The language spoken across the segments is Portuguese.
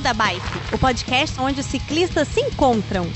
Beco da Bike, o podcast onde os ciclistas se encontram.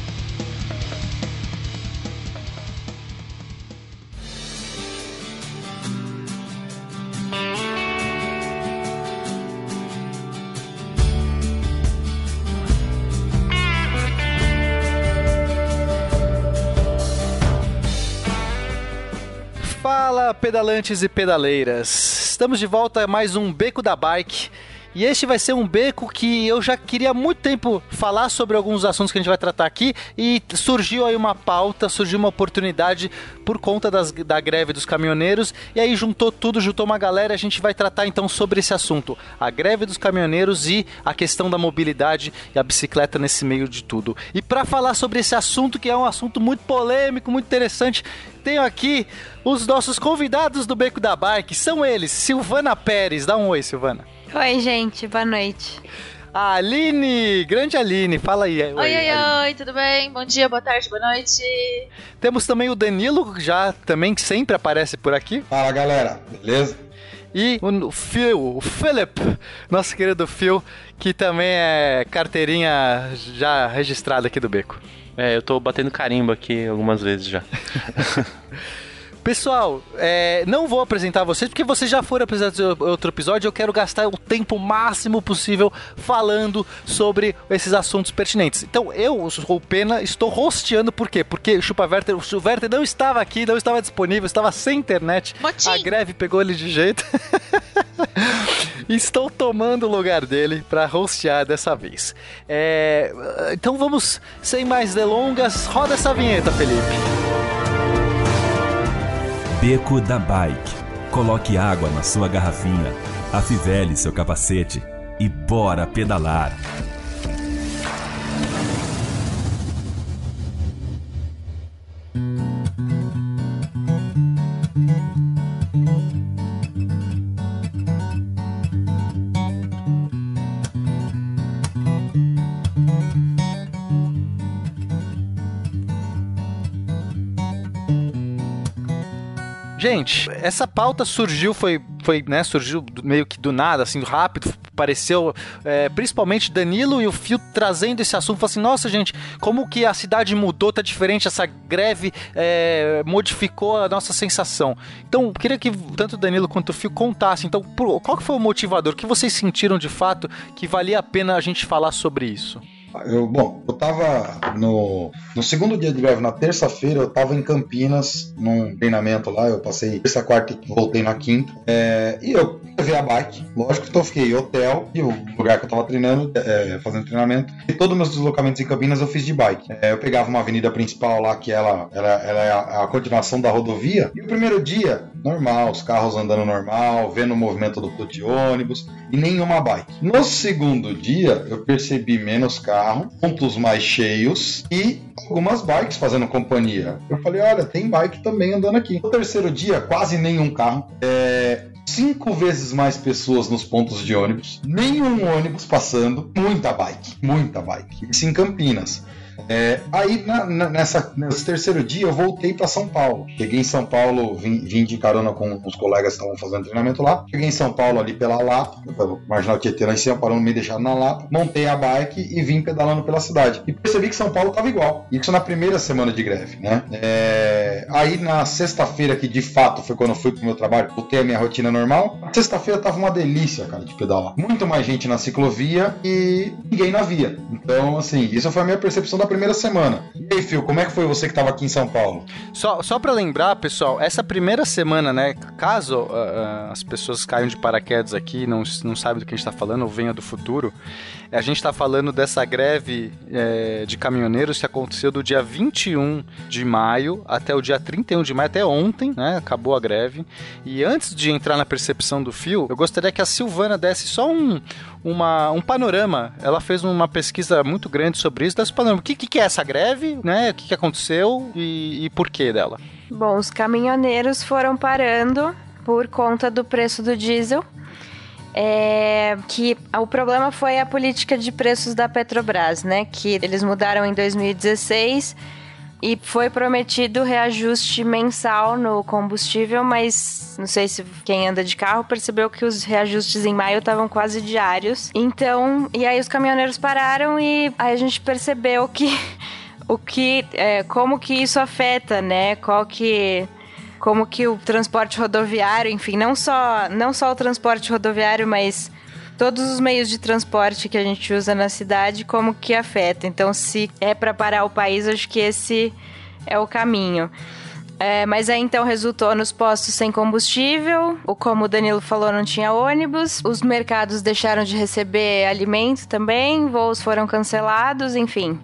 Fala, pedalantes e pedaleiras! Estamos de volta a mais um Beco da Bike. E este vai ser um beco que eu já queria há muito tempo falar sobre alguns assuntos que a gente vai tratar aqui. E surgiu aí uma pauta, surgiu uma oportunidade por conta das, da greve dos caminhoneiros. E aí juntou tudo, juntou uma galera, a gente vai tratar então sobre esse assunto, a greve dos caminhoneiros e a questão da mobilidade e a bicicleta nesse meio de tudo. E para falar sobre esse assunto que é um assunto muito polêmico, muito interessante, tenho aqui os nossos convidados do Beco da Bike, são eles, Silvana Pérez, dá um oi, Silvana. Oi, gente, boa noite. Aline, grande Aline, fala aí. Oi, oi, oi, oi, tudo bem? Bom dia, boa tarde, boa noite. Temos também o Danilo, já também que sempre aparece por aqui. Fala galera, beleza? E o Phil, o Philip, nosso querido Phil, que também é carteirinha já registrada aqui do Beco. É, eu tô batendo carimbo aqui algumas vezes já. Pessoal, é, não vou apresentar vocês porque vocês já foram apresentados em outro episódio. Eu quero gastar o tempo máximo possível falando sobre esses assuntos pertinentes. Então, eu, o Pena, estou rosteando por quê? Porque o Chupa Werther, o Werther não estava aqui, não estava disponível, estava sem internet. Motim. A greve pegou ele de jeito. Estou tomando o lugar dele para rostear dessa vez. É, então vamos, sem mais delongas, roda essa vinheta, Felipe. Beco da Bike. Coloque água na sua garrafinha, afivele seu capacete e bora pedalar. Gente, essa pauta surgiu, foi, foi né, surgiu meio que do nada, assim, rápido, apareceu é, principalmente Danilo e o Fio trazendo esse assunto, falou assim, nossa gente, como que a cidade mudou, tá diferente, essa greve é, modificou a nossa sensação. Então, queria que tanto Danilo quanto o Fio contassem, então, qual que foi o motivador, o que vocês sentiram de fato que valia a pena a gente falar sobre isso? Eu, bom, eu tava no, no segundo dia de greve, na terça-feira, eu tava em Campinas, num treinamento lá. Eu passei terça, quarta e voltei na quinta. É, e eu levei a bike, lógico, então eu fiquei hotel e o lugar que eu tava treinando, é, fazendo treinamento. E todos os meus deslocamentos em Campinas eu fiz de bike. É, eu pegava uma avenida principal lá, que ela, ela, ela é a, a continuação da rodovia. E o primeiro dia, normal, os carros andando normal, vendo o movimento do de ônibus e nenhuma bike. No segundo dia, eu percebi menos carros carro, pontos mais cheios e algumas bikes fazendo companhia. Eu falei, olha, tem bike também andando aqui. No terceiro dia, quase nenhum carro. É, cinco vezes mais pessoas nos pontos de ônibus, nenhum ônibus passando, muita bike, muita bike. Isso em Campinas. É, aí na, na, nessa, nesse terceiro dia eu voltei para São Paulo. Cheguei em São Paulo, vim, vim de carona com os colegas que estavam fazendo treinamento lá. Cheguei em São Paulo ali pela Lapa, Marginal Tietê lá em cima, parando me deixar na Lapa. Montei a bike e vim pedalando pela cidade. E percebi que São Paulo tava igual. Isso na primeira semana de greve, né? É, aí na sexta-feira, que de fato foi quando eu fui pro meu trabalho, voltei a minha rotina normal. Sexta-feira tava uma delícia, cara, de pedalar. Muito mais gente na ciclovia e ninguém na via. Então, assim, isso foi a minha percepção da primeira semana. E aí, Phil, como é que foi você que estava aqui em São Paulo? Só, só para lembrar, pessoal, essa primeira semana, né, caso uh, as pessoas caiam de paraquedas aqui, não, não sabem do que a gente está falando, ou venha do futuro, a gente está falando dessa greve é, de caminhoneiros que aconteceu do dia 21 de maio até o dia 31 de maio, até ontem, né? Acabou a greve. E antes de entrar na percepção do fio, eu gostaria que a Silvana desse só um, uma, um panorama. Ela fez uma pesquisa muito grande sobre isso. Desse panorama. O que, que é essa greve, né? O que, que aconteceu e, e por que dela? Bom, os caminhoneiros foram parando por conta do preço do diesel é, que o problema foi a política de preços da Petrobras, né? Que eles mudaram em 2016 e foi prometido reajuste mensal no combustível, mas não sei se quem anda de carro percebeu que os reajustes em maio estavam quase diários. Então, e aí os caminhoneiros pararam e aí a gente percebeu que o que, é, como que isso afeta, né? Qual que como que o transporte rodoviário, enfim, não só não só o transporte rodoviário, mas todos os meios de transporte que a gente usa na cidade, como que afeta. Então, se é para parar o país, acho que esse é o caminho. É, mas aí então resultou nos postos sem combustível, o como o Danilo falou, não tinha ônibus, os mercados deixaram de receber alimento também, voos foram cancelados, enfim.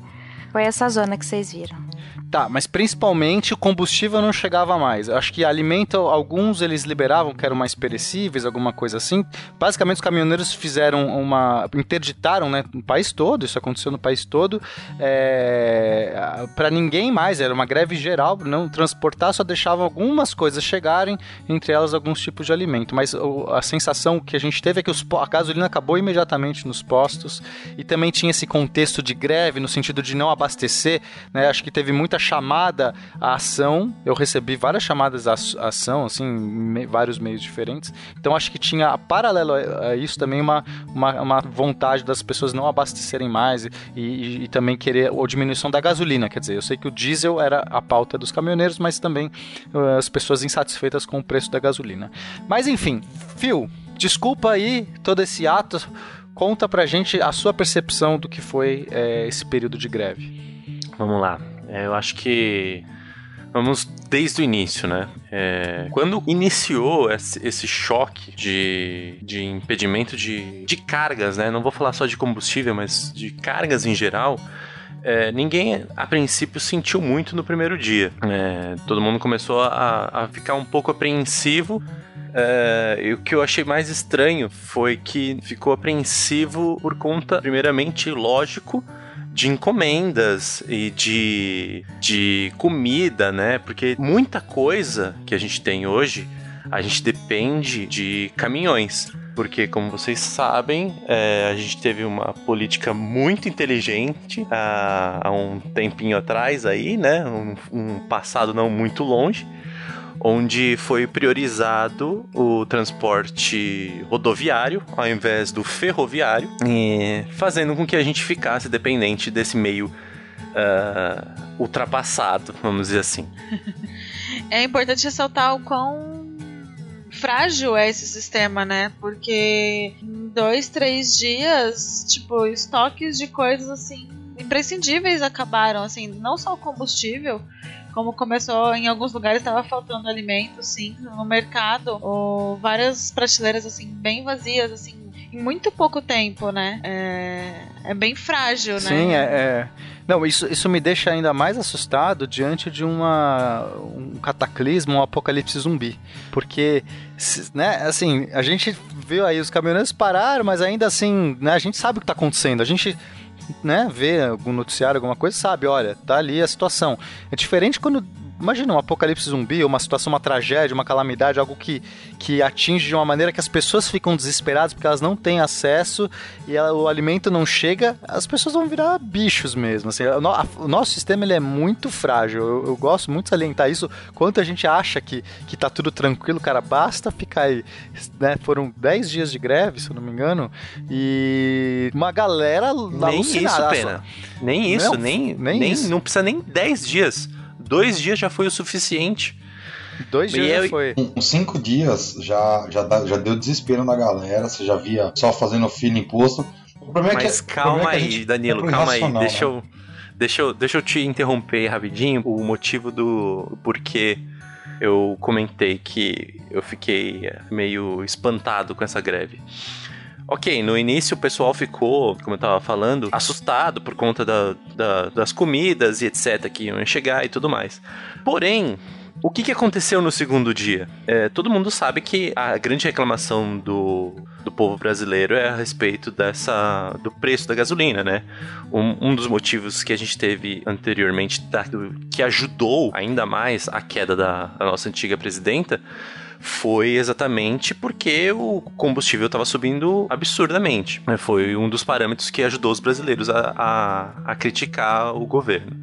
Foi essa zona que vocês viram. Tá, mas principalmente o combustível não chegava mais. Eu acho que alimento, alguns eles liberavam que eram mais perecíveis, alguma coisa assim. Basicamente, os caminhoneiros fizeram uma. interditaram, né? No país todo, isso aconteceu no país todo. É, para ninguém mais, era uma greve geral, não transportar, só deixavam algumas coisas chegarem, entre elas alguns tipos de alimento. Mas a sensação que a gente teve é que os, a gasolina acabou imediatamente nos postos e também tinha esse contexto de greve, no sentido de não abastecer, né? Acho que teve muita chamada à ação. Eu recebi várias chamadas à ação, assim, vários meios diferentes. Então acho que tinha, paralelo a isso, também uma, uma, uma vontade das pessoas não abastecerem mais e, e, e, também querer a diminuição da gasolina. Quer dizer, eu sei que o diesel era a pauta dos caminhoneiros, mas também uh, as pessoas insatisfeitas com o preço da gasolina. Mas enfim, Phil, desculpa aí todo esse ato. Conta pra gente a sua percepção do que foi é, esse período de greve. Vamos lá. É, eu acho que Vamos desde o início, né? É, quando iniciou esse, choque de, de impedimento de, de cargas, né? Não vou falar só de combustível, mas de cargas em geral. É, ninguém, a princípio, sentiu muito no primeiro dia. É, todo mundo começou a, a, ficar um pouco apreensivo. É, e o que eu achei mais estranho foi que ficou apreensivo por conta, primeiramente, lógico, de encomendas e de, de comida, né? Porque muita coisa que a gente tem hoje, a gente depende de caminhões. Porque, como vocês sabem, é, a gente teve uma política muito inteligente há, há um tempinho atrás aí, né? Um, um passado não muito longe onde foi priorizado o transporte rodoviário ao invés do ferroviário, fazendo com que a gente ficasse dependente desse meio uh, ultrapassado, vamos dizer assim. É importante ressaltar o quão frágil é esse sistema, né? Porque em dois, três dias, tipo, estoques de coisas assim imprescindíveis acabaram, assim, não só o combustível, como começou em alguns lugares estava faltando alimento, sim, no mercado, ou várias prateleiras assim bem vazias, assim, em muito pouco tempo, né? É, é bem frágil, né? Sim, é, é. Não, isso, isso me deixa ainda mais assustado diante de uma, um cataclismo, um apocalipse zumbi. Porque, né, assim, a gente viu aí os caminhoneiros pararam, mas ainda assim, né, a gente sabe o que está acontecendo. A gente né, vê algum noticiário, alguma coisa, sabe, olha, tá ali a situação. É diferente quando Imagina um apocalipse zumbi, uma situação, uma tragédia, uma calamidade, algo que, que atinge de uma maneira que as pessoas ficam desesperadas porque elas não têm acesso e ela, o alimento não chega, as pessoas vão virar bichos mesmo. Assim, o, a, o nosso sistema ele é muito frágil. Eu, eu, gosto muito de salientar isso. Quanto a gente acha que, que tá tudo tranquilo, cara, basta ficar aí. Né? Foram 10 dias de greve, se eu não me engano, e uma galera Nem isso, pena. Nem isso, não, nem, nem, nem isso. Não precisa nem 10 dias Dois dias já foi o suficiente. Dois dias já foi. Com cinco dias já, já, dá, já deu desespero na galera, você já via só fazendo fila imposto. O problema Mas é que, calma é aí, Danilo, calma aí. Deixa né? eu, deixa, eu, deixa eu te interromper rapidinho. O motivo do porquê eu comentei que eu fiquei meio espantado com essa greve. Ok, no início o pessoal ficou, como eu tava falando, assustado por conta da, da, das comidas e etc. que iam chegar e tudo mais. Porém, o que, que aconteceu no segundo dia? É, todo mundo sabe que a grande reclamação do, do povo brasileiro é a respeito dessa do preço da gasolina, né? Um, um dos motivos que a gente teve anteriormente da, do, que ajudou ainda mais a queda da, da nossa antiga presidenta foi exatamente porque o combustível estava subindo absurdamente. Foi um dos parâmetros que ajudou os brasileiros a, a, a criticar o governo.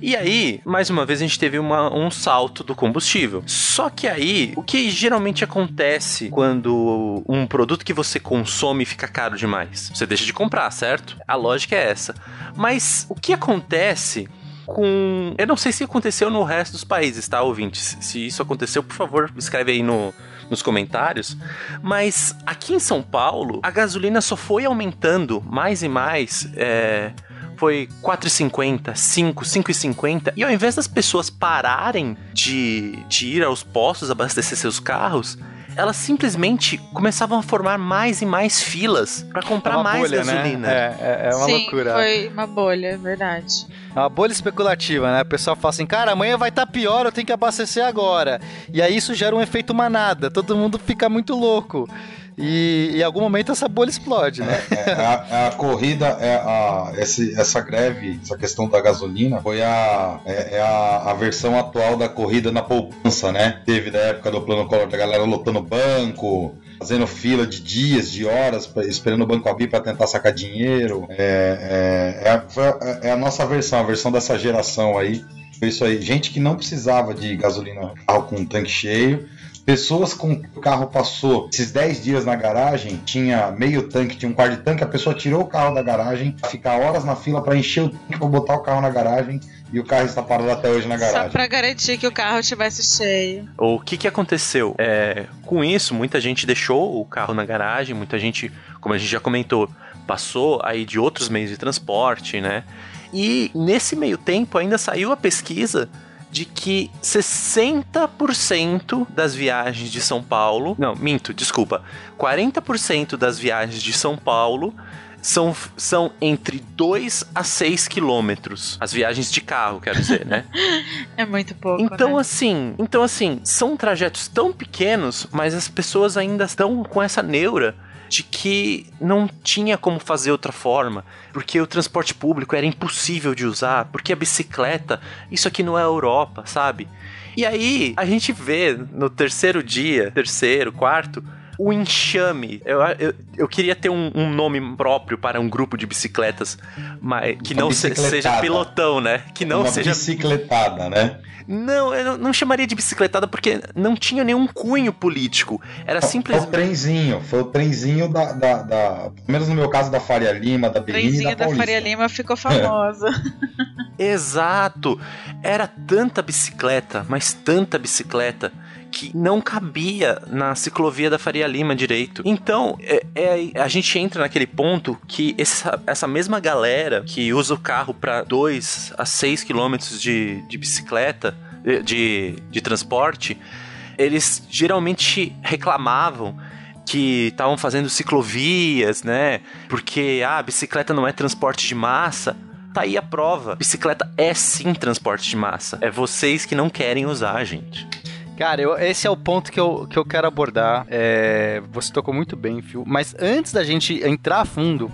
E aí, mais uma vez, a gente teve uma, um salto do combustível. Só que aí, o que geralmente acontece quando um produto que você consome fica caro demais? Você deixa de comprar, certo? A lógica é essa. Mas o que acontece com. Eu não sei se aconteceu no resto dos países, tá, ouvintes? Se isso aconteceu, por favor, escreve aí no, nos comentários. Mas aqui em São Paulo, a gasolina só foi aumentando mais e mais. É, foi 4,50, 5, 5,50. E ao invés das pessoas pararem de, de ir aos postos abastecer seus carros, elas simplesmente começavam a formar mais e mais filas para comprar uma mais bolha, gasolina. Né? É, é, é uma Sim, loucura. foi uma bolha, é verdade. É uma bolha especulativa, né? O pessoal fala assim, cara, amanhã vai estar tá pior, eu tenho que abastecer agora. E aí isso gera um efeito manada, todo mundo fica muito louco. E em algum momento essa bolha explode, né? É, é a, é a corrida, é a, esse, essa greve, essa questão da gasolina, foi a, é, é a, a, versão atual da corrida na poupança, né? Teve da época do plano Collor, da galera lotando banco, fazendo fila de dias, de horas, esperando o banco abrir para tentar sacar dinheiro. É, é, é, é, a nossa versão, a versão dessa geração aí. Foi isso aí. Gente que não precisava de gasolina, carro com tanque cheio Pessoas com o carro passou esses 10 dias na garagem, tinha meio tanque, tinha um quarto de tanque, a pessoa tirou o carro da garagem, ficar horas na fila para encher o tanque para botar o carro na garagem e o carro está parado até hoje na garagem. Só para garantir que o carro estivesse cheio. O que que aconteceu? É, com isso, muita gente deixou o carro na garagem, muita gente, como a gente já comentou, passou aí de outros meios de transporte, né? E nesse meio tempo ainda saiu a pesquisa de que 60% das viagens de São Paulo. Não, minto, desculpa. 40% das viagens de São Paulo são, são entre 2 a 6 quilômetros. As viagens de carro, quero dizer, né? é muito pouco. Então, né? assim, então, assim, são trajetos tão pequenos, mas as pessoas ainda estão com essa neura de que não tinha como fazer outra forma, porque o transporte público era impossível de usar, porque a bicicleta, isso aqui não é Europa, sabe? E aí a gente vê no terceiro dia, terceiro, quarto, o enxame. Eu, eu, eu queria ter um, um, nome próprio para um grupo de bicicletas, mas que não se, seja pilotão, né? Que não Uma seja bicicletada, né? Não, eu não chamaria de bicicletada porque não tinha nenhum cunho político. Era simplesmente. Foi o trenzinho, foi o trenzinho da, da, da. Pelo menos no meu caso, da Faria Lima, da e da Trenzinho da Paulista. Faria Lima ficou famosa. Exato! Era tanta bicicleta, mas tanta bicicleta que não cabia na ciclovia da Faria Lima direito. Então, é, é, a gente entra naquele ponto que essa, essa mesma galera que usa o carro para 2 a 6 quilômetros de, de bicicleta, de, de transporte, eles geralmente reclamavam que estavam fazendo ciclovias, né? Porque ah, a bicicleta não é transporte de massa. Tá aí a prova. Bicicleta é sim transporte de massa. É vocês que não querem usar, gente. Cara, eu, esse é o ponto que eu, que eu quero abordar. É, você tocou muito bem, Phil. Mas antes da gente entrar a fundo,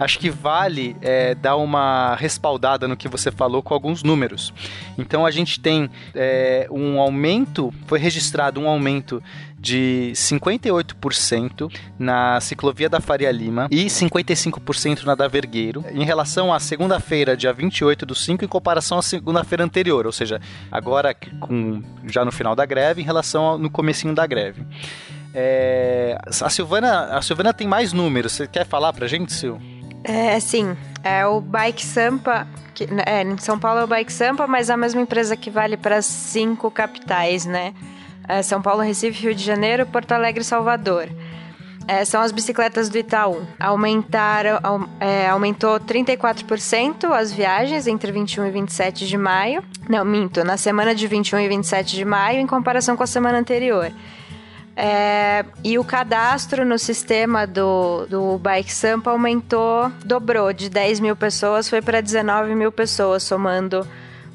acho que vale é, dar uma respaldada no que você falou com alguns números. Então a gente tem é, um aumento, foi registrado um aumento de 58% na ciclovia da Faria Lima e 55% na da Vergueiro, em relação à segunda-feira, dia 28 do 5, em comparação à segunda-feira anterior, ou seja, agora com, já no final da greve, em relação ao, no comecinho da greve. É, a, Silvana, a Silvana tem mais números, você quer falar pra gente, Sil? É, sim. É o Bike Sampa, que, é, em São Paulo é o Bike Sampa, mas é a mesma empresa que vale para cinco capitais, né? É São Paulo, Recife, Rio de Janeiro, Porto Alegre e Salvador. É, são as bicicletas do Itaú. Aumentaram, é, aumentou 34% as viagens entre 21 e 27 de maio. Não, minto, na semana de 21 e 27 de maio, em comparação com a semana anterior. É, e o cadastro no sistema do, do Bike Sampa aumentou, dobrou de 10 mil pessoas, foi para 19 mil pessoas, somando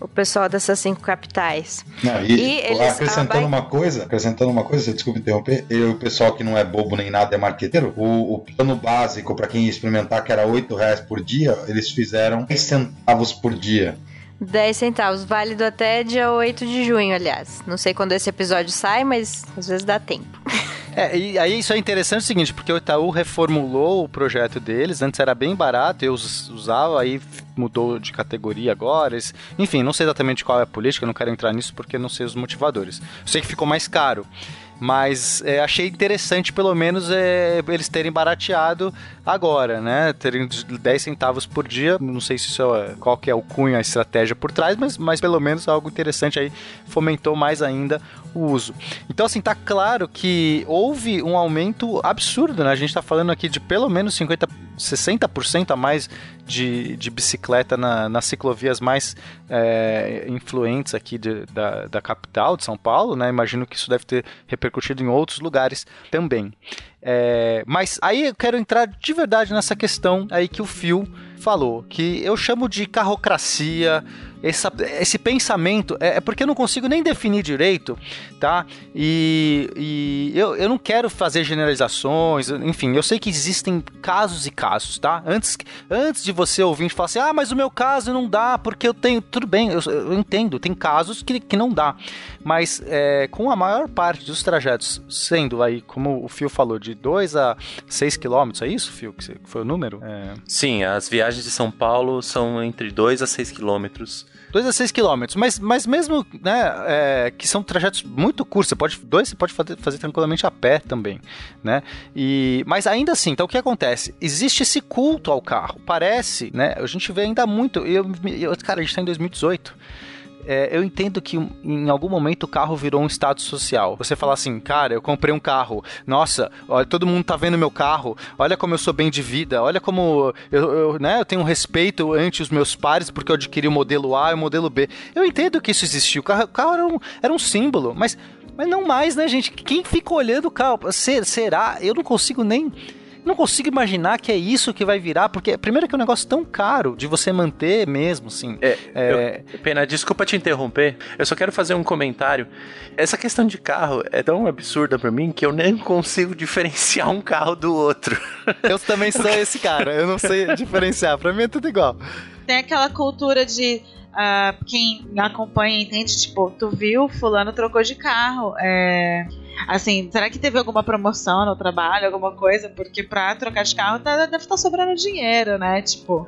o pessoal dessas cinco capitais. Não, e, e eles, acrescentando uma coisa, acrescentando uma coisa, desculpe interromper, e o pessoal que não é bobo nem nada é marqueteiro, o, o plano básico para quem ia experimentar, que era oito reais por dia, eles fizeram 10 centavos por dia. 10 centavos, válido até dia 8 de junho, aliás. Não sei quando esse episódio sai, mas às vezes dá tempo. É, e aí isso é interessante o seguinte, porque o Itaú reformulou o projeto deles, antes era bem barato, eu us- usava, aí mudou de categoria agora. enfim, não sei exatamente qual é a política, não quero entrar nisso porque não sei os motivadores. Sei que ficou mais caro. Mas é, achei interessante, pelo menos, é, eles terem barateado agora, né? Terem 10 centavos por dia. Não sei se isso é, qual que é o cunho, a estratégia por trás, mas, mas pelo menos algo interessante aí fomentou mais ainda o uso. Então, assim, tá claro que houve um aumento absurdo, né? A gente tá falando aqui de pelo menos 50, 60% a mais de, de bicicleta na, nas ciclovias mais é, influentes aqui de- da, da capital de São Paulo, né? Imagino que isso deve ter repercutido em outros lugares também. É, mas aí eu quero entrar de verdade nessa questão aí que o Phil falou, que eu chamo de carrocracia, essa, esse pensamento, é, é porque eu não consigo nem definir direito, tá? E, e eu, eu não quero fazer generalizações, enfim, eu sei que existem casos e casos, tá? Antes, antes de você ouvir falar assim, ah, mas o meu caso não dá, porque eu tenho. Tudo bem, eu, eu entendo, tem casos que, que não dá. Mas é, com a maior parte dos trajetos sendo aí, como o Fio falou, de 2 a 6 quilômetros, é isso, Fio? Que foi o número? É, Sim, as viagens de São Paulo são entre 2 a 6 quilômetros. 2 a 6 quilômetros, mas, mas mesmo, né, é, que são trajetos muito curtos, você pode, dois você pode fazer, fazer tranquilamente a pé também, né, e, mas ainda assim, então o que acontece? Existe esse culto ao carro, parece, né, a gente vê ainda muito, eu, eu, cara, a gente tá em 2018, é, eu entendo que em algum momento o carro virou um status social. Você fala assim, cara, eu comprei um carro, nossa, olha, todo mundo tá vendo meu carro, olha como eu sou bem de vida, olha como eu, eu, né, eu tenho respeito ante os meus pares porque eu adquiri o modelo A e o modelo B. Eu entendo que isso existiu, o carro, o carro era, um, era um símbolo, mas, mas não mais, né, gente? Quem fica olhando o carro? Se- Será? Eu não consigo nem. Não consigo imaginar que é isso que vai virar, porque primeiro que é um negócio tão caro de você manter mesmo, assim. É, É, eu- Pena, desculpa te interromper. Eu só quero fazer um comentário. Essa questão de carro é tão absurda pra mim que eu nem consigo diferenciar um carro do outro. Eu também sou esse cara, eu não sei diferenciar, pra mim é tudo igual. Tem aquela cultura de. ah, quem acompanha entende, tipo, tu viu, fulano trocou de carro. É, assim, será que teve alguma promoção no trabalho, alguma coisa? Porque pra trocar de carro tá- deve estar sobrando dinheiro, né? Tipo.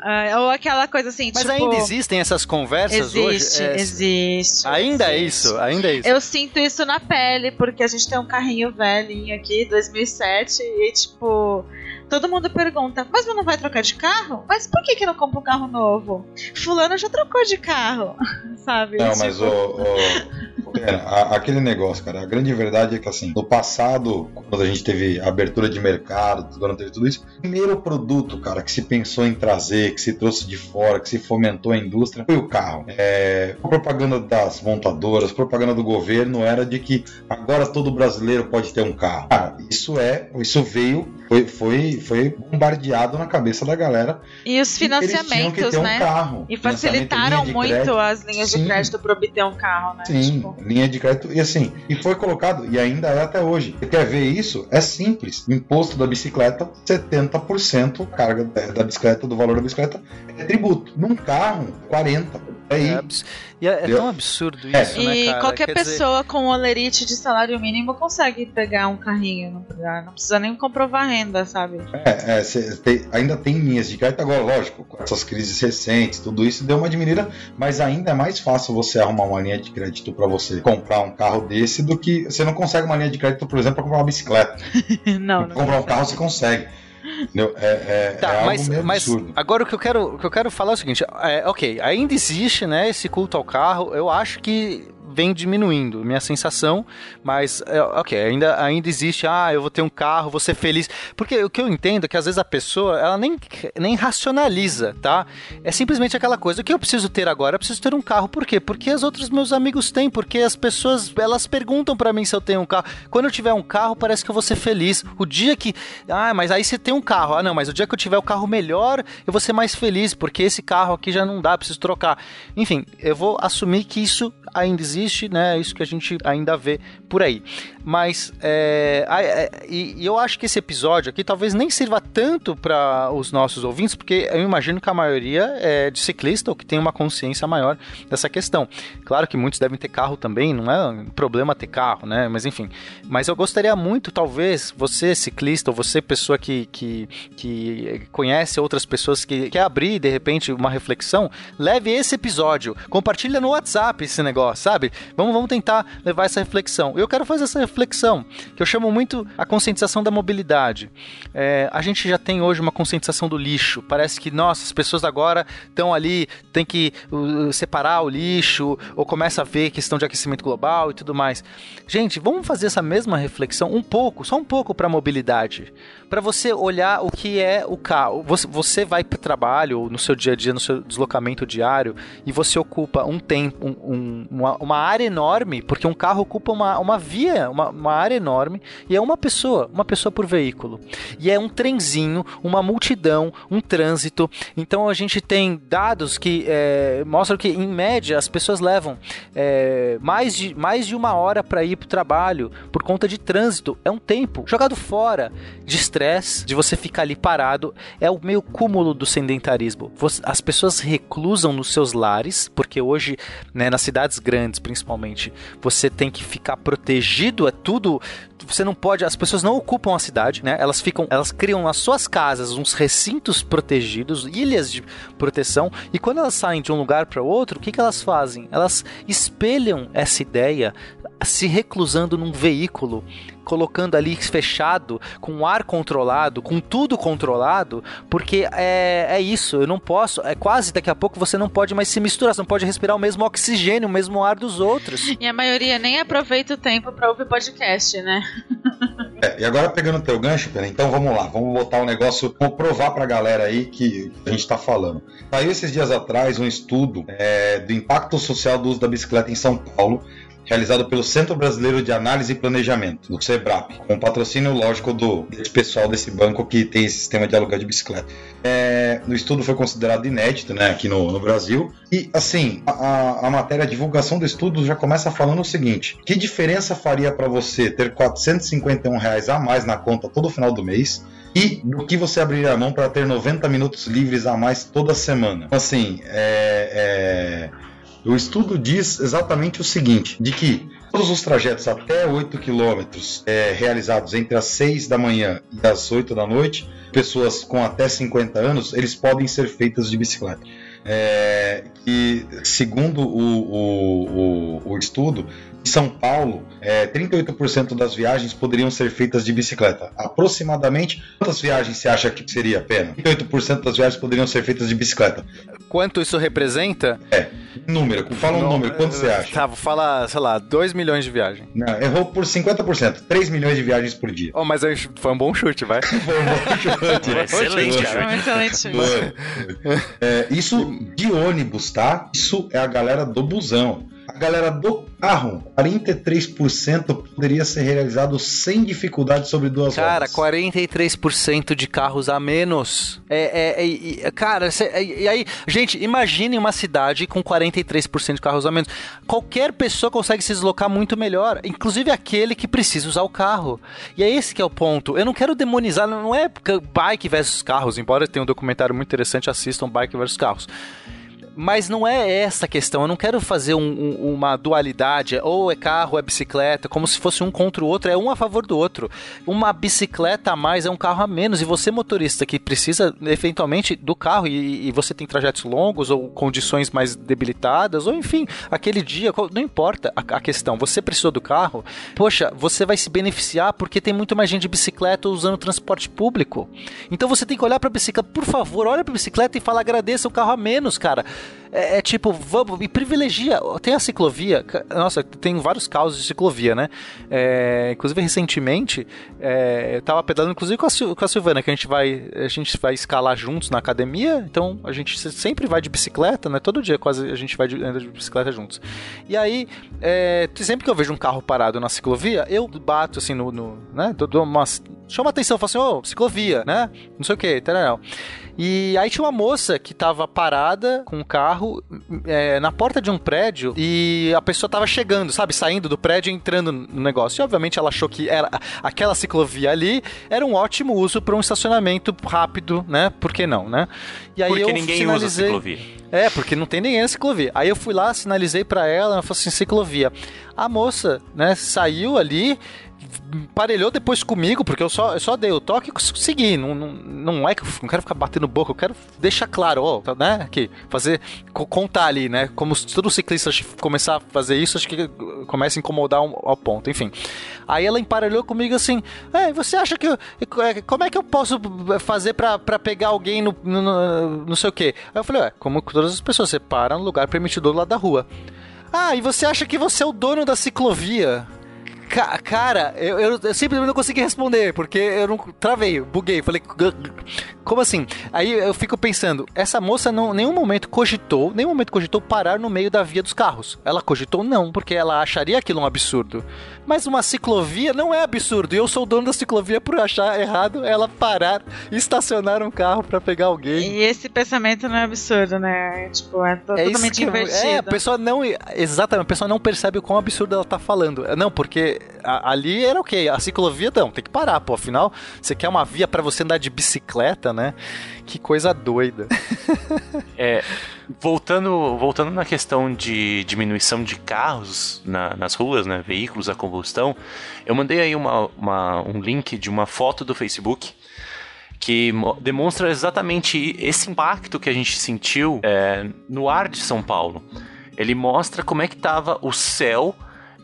ah, ou aquela coisa assim, Mas tipo. ainda existem essas conversas Existe, hoje? É, existe. Ainda é existe. isso, ainda é isso. Eu sinto isso na pele, porque a gente tem um carrinho velhinho aqui, 2007, e tipo, todo mundo pergunta, mas não vai trocar de carro? Mas por que que não compra um carro novo? Fulano já trocou de carro, sabe? Não, Tipo, mas o, o- Pena, a- aquele negócio, cara, a grande verdade é que assim, no passado, quando a gente teve abertura de mercado, quando teve tudo isso, o primeiro produto, cara, que se pensou em trazer, que se trouxe de fora, que se fomentou a indústria, foi o carro. É, a propaganda das montadoras, a propaganda do governo era de que agora todo brasileiro pode ter um carro. Cara, isso é, isso veio, foi, foi, foi bombardeado na cabeça da galera. E os financiamentos, um né? carro. E facilitaram muito crédito. as linhas Sim. de crédito para obter um carro, né? Sim, Tipo, linha de crédito. E assim, e foi colocado, e ainda é até hoje. Você quer ver isso? É simples. Imposto da bicicleta, 70% carga da bicicleta, do valor da bicicleta, é tributo. Num carro, 40%. É aí. É, abs- e é, é tão absurdo É. isso, né, E qualquer Quer dizer, pessoa com olerite de salário mínimo consegue pegar um carrinho, não precisa, nem comprovar renda, sabe? É, é, cê tem- ainda tem linhas de crédito agora, lógico, com essas crises recentes, tudo isso deu uma diminuída, mas ainda é mais fácil você arrumar uma linha de crédito para você comprar um carro desse do que você não consegue uma linha de crédito, por exemplo, para comprar uma bicicleta. não, não. comprar um carro você consegue. Entendeu? É, é, Tá, é mas, mas agora o que eu quero, o que eu quero falar é o seguinte, é, ok, ainda existe, né, esse culto ao carro, eu acho que vem diminuindo, minha sensação, mas é, ok, ainda, ainda existe, ah, eu vou ter um carro, vou ser feliz, porque o que eu entendo é que às vezes a pessoa, ela nem, nem racionaliza, tá? É simplesmente aquela coisa, o que eu preciso ter agora? Eu preciso ter um carro, por quê? Porque os outros meus amigos têm, porque as pessoas, elas perguntam pra mim se eu tenho um carro, quando eu tiver um carro, parece que eu vou ser feliz, o dia que, ah, mas aí você tem um carro, ah, não, mas o dia que eu tiver o carro melhor, eu vou ser mais feliz, porque esse carro aqui já não dá, preciso trocar. Enfim, eu vou assumir que isso ainda existe, né? É isso que a gente ainda vê por aí. Mas é, é, e, e eu acho que esse episódio aqui talvez nem sirva tanto para os nossos ouvintes, porque eu imagino que a maioria é de ciclista ou que tem uma consciência maior dessa questão. Claro que muitos devem ter carro também, não é um problema ter carro, né? Mas enfim. Mas eu gostaria muito, talvez, você ciclista ou você pessoa que, que, que conhece outras pessoas que quer abrir de repente uma reflexão, leve esse episódio, compartilha no WhatsApp esse negócio, sabe? Vamos, vamos tentar levar essa reflexão. Eu quero fazer essa reflexão, que eu chamo muito a conscientização da mobilidade. É, a gente já tem hoje uma conscientização do lixo. Parece que, nossa, as pessoas agora estão ali, tem que uh, separar o lixo, ou começa a ver questão de aquecimento global e tudo mais. Gente, vamos fazer essa mesma reflexão um pouco, só um pouco para a mobilidade para você olhar o que é o carro. Você, você vai para o trabalho, no seu dia a dia, no seu deslocamento diário, e você ocupa um tempo, um, um, uma, uma, área enorme, porque um carro ocupa uma, uma via, uma, uma área enorme, e é uma pessoa, uma pessoa por veículo. E é um trenzinho, uma multidão, um trânsito. Então a gente tem dados que é, mostram que, em média, as pessoas levam é, mais, de, mais de uma hora para ir para o trabalho por conta de trânsito. É um tempo jogado fora de estresse, de você ficar ali parado, é o meio cúmulo do sedentarismo. As pessoas reclusam nos seus lares, porque hoje, né, nas cidades grandes principalmente, você tem que ficar protegido, é tudo você não pode, as pessoas não ocupam a cidade, né? Elas ficam, elas criam nas suas casas uns recintos protegidos, ilhas de proteção, e quando elas saem de um lugar para outro, o que, que elas fazem? Elas espelham essa ideia se reclusando num veículo colocando ali fechado, com ar controlado, com tudo controlado, porque é, é isso, eu não posso, é quase daqui a pouco você não pode mais se misturar, você não pode respirar o mesmo oxigênio, o mesmo ar dos outros. E a maioria nem aproveita o tempo para ouvir podcast, né? É, e agora pegando o teu gancho, Pena, então vamos lá, vamos botar um negócio, vamos provar pra galera aí que a gente tá falando. Saiu esses dias atrás um estudo é, do impacto social do uso da bicicleta em São Paulo, realizado pelo Centro Brasileiro de Análise e Planejamento, do SEBRAP, com patrocínio lógico do desse pessoal desse banco que tem esse sistema de aluguel de bicicleta. É, o estudo foi considerado inédito né, aqui no, no Brasil. E, assim, a, a matéria, a divulgação do estudo já começa falando o seguinte: que diferença faria para você ter 451 reais a mais na conta todo final do mês? e do que você abriria a mão para ter 90 minutos livres a mais toda semana. Assim, é, é, o estudo diz exatamente o seguinte: de que todos os trajetos até 8 quilômetros é, realizados entre as 6 da manhã e as 8 da noite, pessoas com até 50 anos, eles podem ser feitas de bicicleta. É, que, segundo o, o, o, o estudo, em São Paulo, é, 38% das viagens poderiam ser feitas de bicicleta. Aproximadamente, quantas viagens você acha que seria a pena? 38% das viagens poderiam ser feitas de bicicleta. Quanto isso representa? É, número. Fala um Não, número, quanto você acha? Tá, vou falar, sei lá, 2 milhões de viagens. Não, errou por 50%. 3 milhões de viagens por dia. Oh, mas foi um bom chute, vai. foi um bom chute. É excelente, cara. Um excelente chute. É, isso de ônibus, tá? Isso é a galera do busão. A galera do carro, 43% poderia ser realizado sem dificuldade sobre duas cara, horas. Cara, 43% de carros a menos. É, é, é cara, cê, é, e aí, gente, imagine uma cidade com 43% de carros a menos. Qualquer pessoa consegue se deslocar muito melhor, inclusive aquele que precisa usar o carro. E é esse que é o ponto. Eu não quero demonizar, não é bike versus carros, embora tenha um documentário muito interessante, assistam Bike versus Carros. Mas não é essa a questão. Eu não quero fazer um, um, uma dualidade, ou é carro ou é bicicleta, como se fosse um contra o outro, é um a favor do outro. Uma bicicleta a mais é um carro a menos, e você, motorista, que precisa eventualmente do carro e, e você tem trajetos longos ou condições mais debilitadas, ou enfim, aquele dia, não importa a, a questão. Você precisou do carro, poxa, você vai se beneficiar porque tem muito mais gente de bicicleta usando transporte público. Então você tem que olhar para a bicicleta, por favor, olha para a bicicleta e fala agradeça o carro a menos, cara. É, é, tipo, vamos, e privilegia. Tem a ciclovia, nossa, tem vários casos de ciclovia, né? É, inclusive, recentemente, é, eu tava pedalando, inclusive com a, com a Silvana, que a gente vai a gente vai escalar juntos na academia, então a gente sempre vai de bicicleta, né? Todo dia quase a gente vai de, anda de bicicleta juntos. E aí, é, sempre que eu vejo um carro parado na ciclovia, eu bato assim no. no né? Dou chama atenção, fala assim, ô, ciclovia, né? Não sei o que, tal. E aí tinha uma moça que tava parada com um carro é, na porta de um prédio e a pessoa tava chegando, sabe? Saindo do prédio e entrando no negócio. E obviamente ela achou que era, aquela ciclovia ali era um ótimo uso para um estacionamento rápido, né? Por que não, né? E aí porque eu ninguém sinalizei... usa ciclovia. É, porque não tem ninguém na ciclovia. Aí eu fui lá, sinalizei para ela, ela falou assim, ciclovia. A moça, né, saiu ali, parelhou depois comigo, porque eu só, eu só dei o toque e segui. Não, não, não é que eu não quero ficar batendo boca, eu quero deixar claro, ó, né? Que fazer, contar ali, né? Como se todo ciclista começar a fazer isso, acho que começa a incomodar um, ao ponto, enfim. Aí ela emparelhou comigo assim: é, você acha que. Eu, é, como é que eu posso fazer pra pegar alguém no, no, no não sei o quê? Aí eu falei: ué, como todas as pessoas, você para no lugar permitido do lado da rua. Ah, e você acha que você é o dono da ciclovia? Ca cara, eu, eu, eu, simplesmente não consegui responder, porque eu não travei, buguei, falei, como assim? Aí eu fico pensando, essa moça não nenhum momento cogitou, nenhum momento cogitou parar no meio da via dos carros. Ela cogitou não, porque ela acharia aquilo um absurdo. Mas uma ciclovia não é absurdo, e eu sou o dono da ciclovia por achar errado ela parar e estacionar um carro para pegar alguém. E esse pensamento não é absurdo, né? Tipo, é, é totalmente é invertido. É, a pessoa não, exatamente, a pessoa não percebe o quão absurdo ela tá falando. Não, porque a, ali era o okay, A ciclovia não, tem que parar, pô. Afinal, você quer uma via para você andar de bicicleta, né? Que coisa doida. é, voltando, voltando na questão de diminuição de carros na, nas ruas, né? Veículos a combustão, eu mandei aí uma, uma, um link de uma foto do Facebook que demonstra exatamente esse impacto que a gente sentiu é, no ar de São Paulo. Ele mostra como é que estava o céu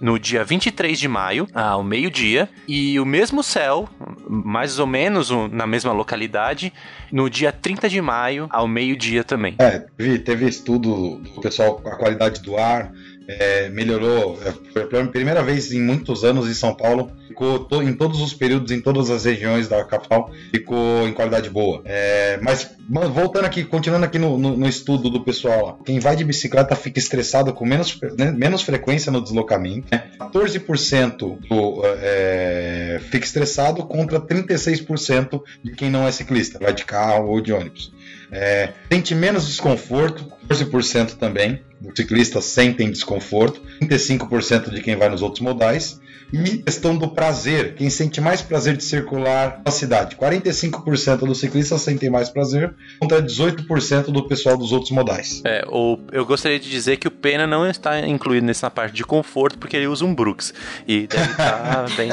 no dia 23 de maio, ao meio-dia, e o mesmo céu, mais ou menos na mesma localidade, no dia 30 de maio, ao meio-dia também. É, teve, teve estudo do pessoal, a qualidade do ar, é, melhorou. Foi a primeira vez em muitos anos em São Paulo. Ficou to, em todos os períodos, em todas as regiões da capital, ficou em qualidade boa. É, mas voltando aqui, continuando aqui no, no, no, estudo do pessoal, quem vai de bicicleta fica estressado com menos, né, menos frequência no deslocamento. Né? 14% do, é, fica estressado contra 36% de quem não é ciclista, vai de carro ou de ônibus. É, sente menos desconforto, 14% também dos ciclistas sentem desconforto, 35% de quem vai nos outros modais. E questão do prazer, quem sente mais prazer de circular na cidade? 45% dos ciclistas sentem mais prazer, contra 18% do pessoal dos outros modais. É, o, eu gostaria de dizer que o Pena não está incluído nessa parte de conforto, porque ele usa um Brooks. E deve estar bem.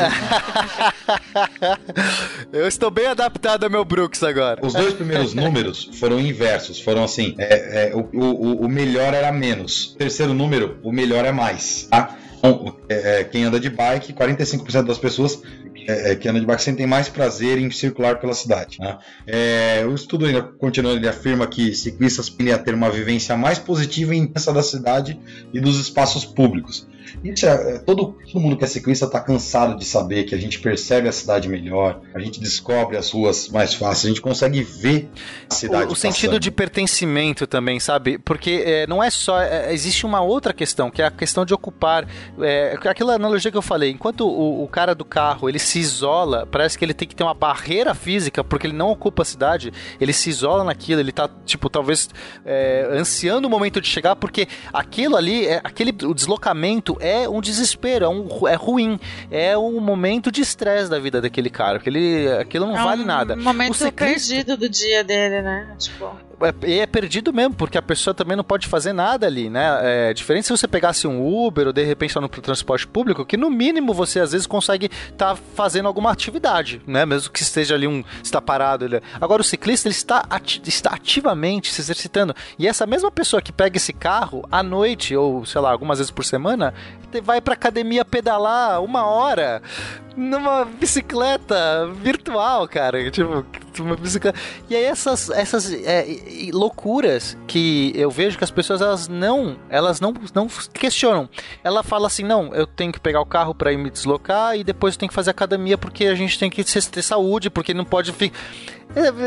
eu estou bem adaptado ao meu Brooks agora. Os dois primeiros números foram inversos, foram assim: é, é, o, o, o melhor era menos. O terceiro número, o melhor é mais. Tá? É, é, quem anda de bike, 45% das pessoas é, é, que andam de bike sentem mais prazer em circular pela cidade. Né? É, o estudo ainda continuando, ele afirma que ciclistas podem ter uma vivência mais positiva e intensa da cidade e dos espaços públicos. Isso é, é, todo, todo mundo que é ciclista está cansado de saber que a gente percebe a cidade melhor, a gente descobre as ruas mais fáceis, a gente consegue ver a cidade. O, o sentido de pertencimento também, sabe? Porque é, não é só. É, existe uma outra questão, que é a questão de ocupar. É, aquela analogia que eu falei, enquanto o, o cara do carro ele se isola, parece que ele tem que ter uma barreira física, porque ele não ocupa a cidade, ele se isola naquilo, ele tá, tipo, talvez é, ansiando o momento de chegar, porque aquilo ali, é, aquele o deslocamento é um desespero, é, um, é ruim. É um momento de estresse da vida daquele cara, porque ele, aquilo não é vale um nada. Um momento ciclista... perdido do dia dele, né? Tipo é, é perdido mesmo, porque a pessoa também não pode fazer nada ali, né? É diferente se você pegasse um Uber ou de repente tá no transporte público, que no mínimo você às vezes consegue estar tá fazendo alguma atividade, né? Mesmo que esteja ali um está parado. Ele... Agora o ciclista ele está, ati está ativamente se exercitando. E essa mesma pessoa que pega esse carro à noite ou sei lá algumas vezes por semana vai para academia pedalar uma hora numa bicicleta virtual, cara. Tipo, uma bicicleta. E aí essas, essas é, loucuras que eu vejo que as pessoas elas não, elas não, não questionam. Ela fala assim, não, eu tenho que pegar o carro para ir me deslocar e depois eu tenho que fazer academia porque a gente tem que ter saúde, porque não pode ficar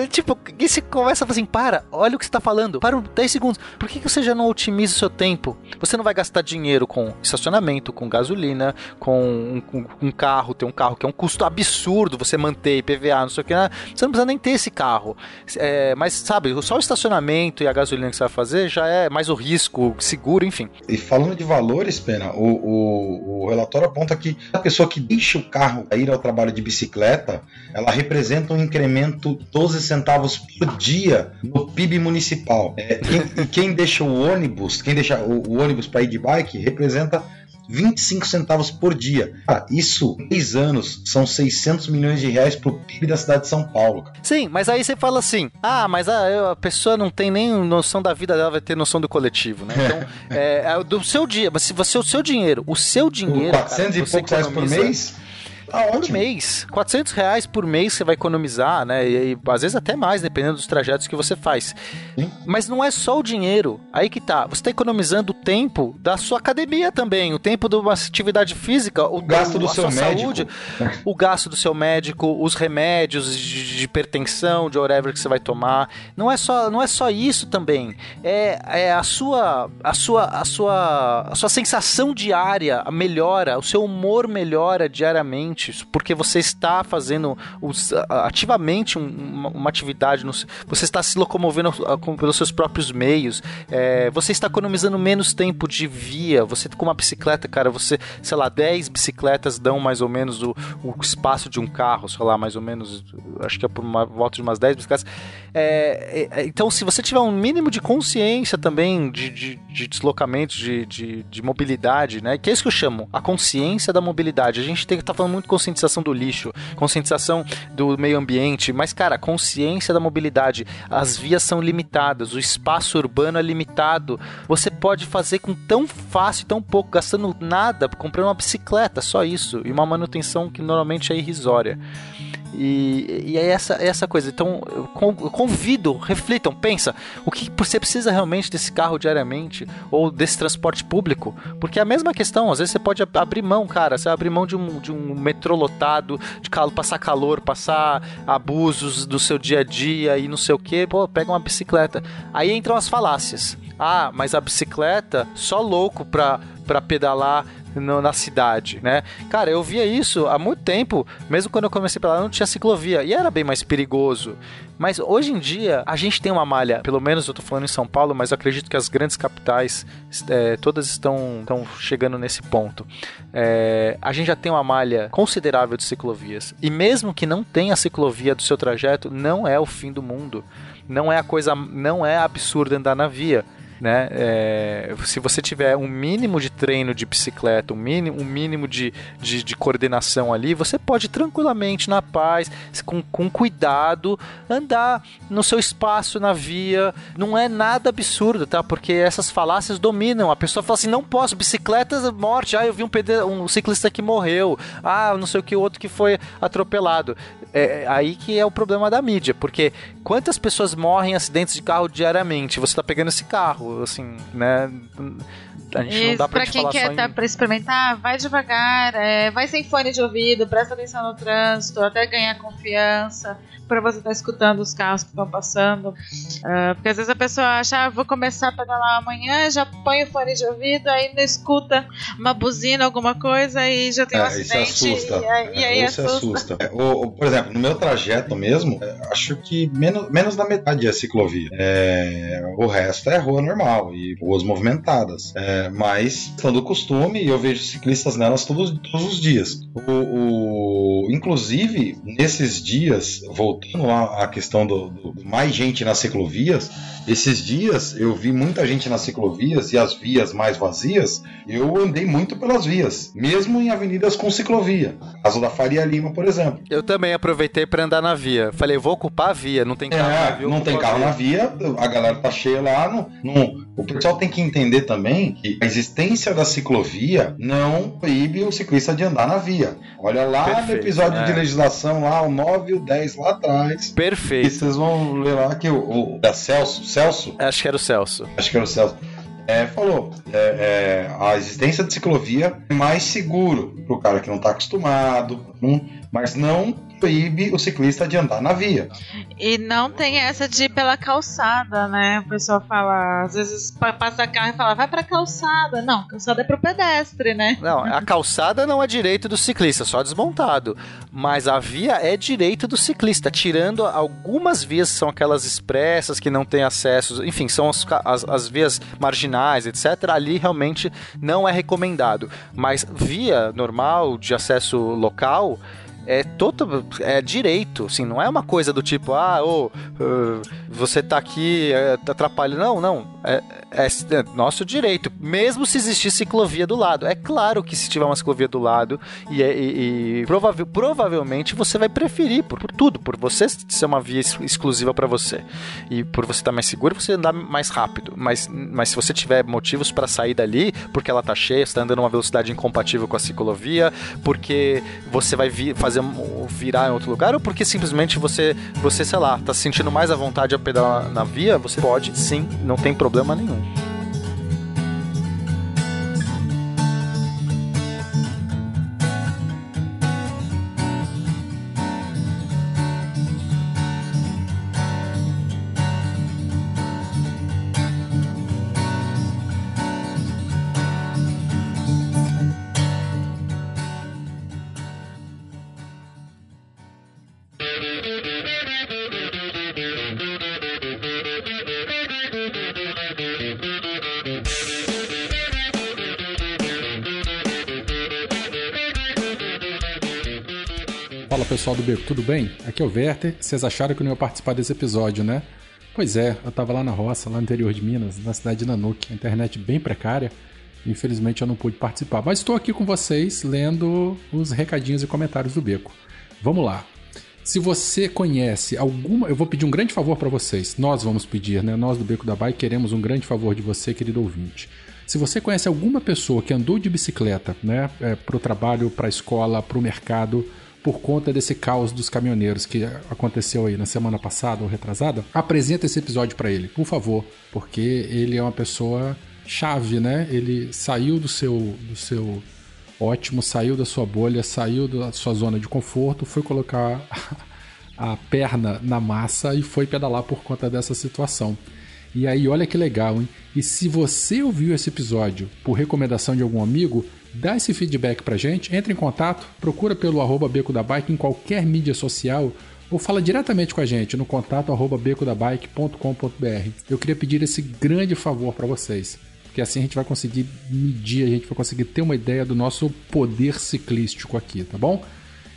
tipo, e você começa a falar assim, para, olha o que você tá falando, para 10 segundos. Por que, que você já não otimiza o seu tempo? Você não vai gastar dinheiro com estacionamento, com gasolina, com um, um carro, ter um carro que é um custo absurdo você manter IPVA, não sei o que, né? você não precisa nem ter esse carro. É, mas, sabe, só o estacionamento e a gasolina que você vai fazer já é mais o risco, seguro, enfim. E falando de valores, Pena, o, o, o relatório aponta que a pessoa que deixa o carro ir ao trabalho de bicicleta, ela representa um incremento 12 centavos por dia no PIB municipal. É, quem, e quem deixa o ônibus, quem deixa o, o ônibus para ir de bike, representa 25 centavos por dia. Cara, isso, em 10 anos, são 600 milhões de reais pro PIB da cidade de São Paulo. Cara. Sim, mas aí você fala assim: ah, mas a, a, pessoa não tem nem noção da vida dela, vai ter noção do coletivo, né? Então, é, é, do seu dia, mas se você, o seu dinheiro, o seu dinheiro. 400 cara, e poucos reais por mês? Tá ótimo. Por mês. 400 reais por mês você vai economizar, né? E, e, às vezes até mais, dependendo dos trajetos que você faz. Sim. Mas não é só o dinheiro. Aí que tá. Você está economizando o tempo da sua academia também, o tempo de uma atividade física, o, o gasto do, do seu médico. saúde, o gasto do seu médico, os remédios de, de hipertensão, de whatever que você vai tomar. Não é só, não é só isso também. É, é a sua a sua a sua a sua sensação diária melhora, o seu humor melhora diariamente porque você está fazendo os, ativamente uma, uma, atividade, no, você está se locomovendo pelos seus próprios meios, é, você está economizando menos tempo de via, você com uma bicicleta, cara, você, sei lá, 10 bicicletas dão mais ou menos o, o espaço de um carro, sei lá, mais ou menos, acho que é por uma volta de umas 10 bicicletas. É, é, então, se você tiver um mínimo de consciência também de, de, de deslocamento, de, de, de, mobilidade, né, que é isso que eu chamo, a consciência da mobilidade. A gente tem que estar tá falando muito conscientização do lixo, conscientização do meio ambiente, mas, cara, consciência da mobilidade. As vias são limitadas, o espaço urbano é limitado. Você pode fazer com tão fácil, tão pouco, gastando nada, comprando uma bicicleta, só isso, e uma manutenção que normalmente é irrisória. E, e é essa, essa coisa. Então, eu convido, reflitam, pensa, o que você precisa realmente desse carro diariamente ou desse transporte público? Porque é a mesma questão, às vezes você pode abrir mão, cara, você abrir mão de um, de um metrô lotado, de calor, passar calor, passar abusos do seu dia a dia e não sei o que, pô, pega uma bicicleta. Aí entram as falácias. Ah, mas a bicicleta, só louco pra, pra pedalar no, na cidade, né? Cara, eu via isso há muito tempo, mesmo quando eu comecei pra lá, não tinha ciclovia, e era bem mais perigoso. Mas hoje em dia, a gente tem uma malha, pelo menos eu tô falando em São Paulo, mas eu acredito que as grandes capitais, é, todas estão, estão chegando nesse ponto. É, a gente já tem uma malha considerável de ciclovias. E mesmo que não tenha ciclovia do seu trajeto, não é o fim do mundo. Não é a coisa, não é absurdo andar na via né? É, se você tiver um mínimo de treino de bicicleta, um mínimo, um mínimo de, de, de coordenação ali, você pode tranquilamente, na paz, com, com cuidado, andar no seu espaço na via. Não é nada absurdo, tá? Porque essas falácias dominam. A pessoa fala assim: não posso, bicicleta, morte. Ah, eu vi um, um ciclista que morreu. Ah, não sei o que, outro que foi atropelado. É, é aí que é o problema da mídia, porque quantas pessoas morrem em acidentes de carro diariamente? Você está pegando esse carro, assim, né? A gente não dá pra, pra quem quer tá em... pra experimentar, vai devagar, é, vai sem fone de ouvido, presta atenção no trânsito, até ganhar confiança para você estar tá escutando os carros que estão passando. Uh, porque às vezes a pessoa acha, ah, vou começar a pedalar amanhã, já põe o fone de ouvido, não escuta uma buzina, alguma coisa e já tem é, um acidente. Assusta. E, aí, e aí é, assusta. assusta. É, o, o, por exemplo, no meu trajeto mesmo, é, acho que menos, menos da metade é ciclovia. É, o resto é rua normal e ruas movimentadas. É, mas, estando costume, eu vejo ciclistas nelas todos, todos os dias. O, o, inclusive, nesses dias, voltando voltando à questão do, do, mais gente nas ciclovias, esses dias eu vi muita gente nas ciclovias e as vias mais vazias, eu andei muito pelas vias, mesmo em avenidas com ciclovia. Caso da Faria Lima, por exemplo. Eu também aproveitei para andar na via. Falei, vou ocupar a via, não tem carro é, na via. Não tem carro na via, a galera tá cheia lá. Não, não, o pessoal tem que entender também que a existência da ciclovia não proíbe o ciclista de andar na via. Olha lá no Perfeito, episódio é. de legislação, lá o 9 e o 10 lá atrás. E Perfeito. vocês vão ler lá que o, o da Celso, Celso, Acho que era o Celso. acho que era o Celso, é, falou: é, é, a existência de ciclovia é mais seguro para o cara que não está acostumado, não- mas não proíbe o ciclista de andar na via. E não tem essa de ir pela calçada, né? O pessoal fala, às vezes pa- passa carro e fala, vai pra calçada. Não, calçada é pro pedestre, né? Não, a calçada não é direito do ciclista, só desmontado. Mas a via é direito do ciclista, tirando algumas vias que são aquelas expressas que não têm acesso, enfim, são as, as, as vias marginais, etc. Ali realmente não é recomendado. Mas via normal, de acesso local. É todo é direito, assim, não é uma coisa do tipo, ah, ô, ah, você tá aqui é, tá atrapalhando. Não, não. É, é, é nosso direito, mesmo se existir ciclovia do lado. É claro que se tiver uma ciclovia do lado, e, é- e- e provável- provavelmente você vai preferir por, por tudo, por você ser uma via ex- exclusiva para você. E por você estar mais seguro, você andar mais rápido. Mas, mas se você tiver motivos para sair dali, porque ela tá cheia, você tá andando uma velocidade incompatível com a ciclovia, porque você vai vi- fazer virar em outro lugar, ou porque simplesmente você, você, sei lá, tá se sentindo mais à vontade a pedalar na via, você pode sim, não tem problema nenhum. Yeah. Pessoal do Beco, tudo bem? Aqui é o Werther. Vocês acharam que eu não ia participar desse episódio, né? Pois é, eu tava lá na roça, lá no interior de Minas, na cidade de Nanuque, internet bem precária. Infelizmente eu não pude participar, mas estou aqui com vocês lendo os recadinhos e comentários do Beco. Vamos lá. Se você conhece alguma, eu vou pedir um grande favor para vocês. Nós vamos pedir, né? Nós do Beco da Bike queremos um grande favor de você, querido ouvinte. Se você conhece alguma pessoa que andou de bicicleta, né, é, para o trabalho, para a escola, para o mercado, por conta desse caos dos caminhoneiros que aconteceu aí na semana passada ou retrasada, apresenta esse episódio para ele, por favor, porque ele é uma pessoa chave, né? Ele saiu do seu do seu ótimo, saiu da sua bolha, saiu da sua zona de conforto, foi colocar a perna na massa e foi pedalar por conta dessa situação. E aí, olha que legal, hein? E se você ouviu esse episódio por recomendação de algum amigo, dá esse feedback pra gente, entre em contato, procura pelo arroba Beco da Bike em qualquer mídia social ou fala diretamente com a gente no contato arroba becodabike.com.br. Eu queria pedir esse grande favor para vocês, porque assim a gente vai conseguir medir, a gente vai conseguir ter uma ideia do nosso poder ciclístico aqui, tá bom?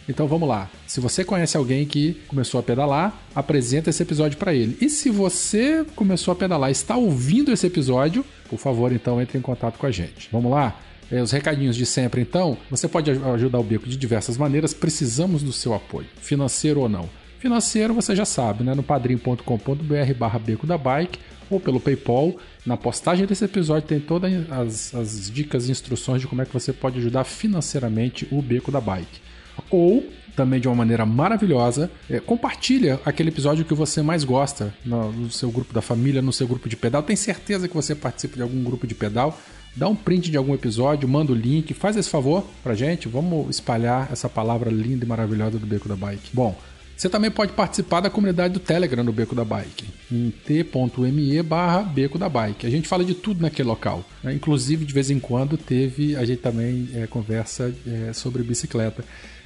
Então vamos lá. Se você conhece alguém que começou a pedalar, apresenta esse episódio para ele. E se você começou a pedalar e está ouvindo esse episódio, por favor, então entre em contato com a gente. Vamos lá? É, os recadinhos de sempre, então. Você pode aj- ajudar o Beco de diversas maneiras. Precisamos do seu apoio, financeiro ou não. Financeiro você já sabe, né? No padrim.com.br barra Beco da Bike ou pelo PayPal. Na postagem desse episódio tem todas as, as dicas e instruções de como é que você pode ajudar financeiramente o Beco da Bike. Ou, também de uma maneira maravilhosa, é, compartilha aquele episódio que você mais gosta no, no seu grupo da família, no seu grupo de pedal. Tem certeza que você participa de algum grupo de pedal. Dá um print de algum episódio, manda o link, faz esse favor pra gente. Vamos espalhar essa palavra linda e maravilhosa do Beco da Bike. Bom, você também pode participar da comunidade do Telegram do Beco da Bike, em t.me barra Beco da Bike. A gente fala de tudo naquele local. né? Inclusive, de vez em quando, teve a gente também é, conversa é, sobre bicicleta.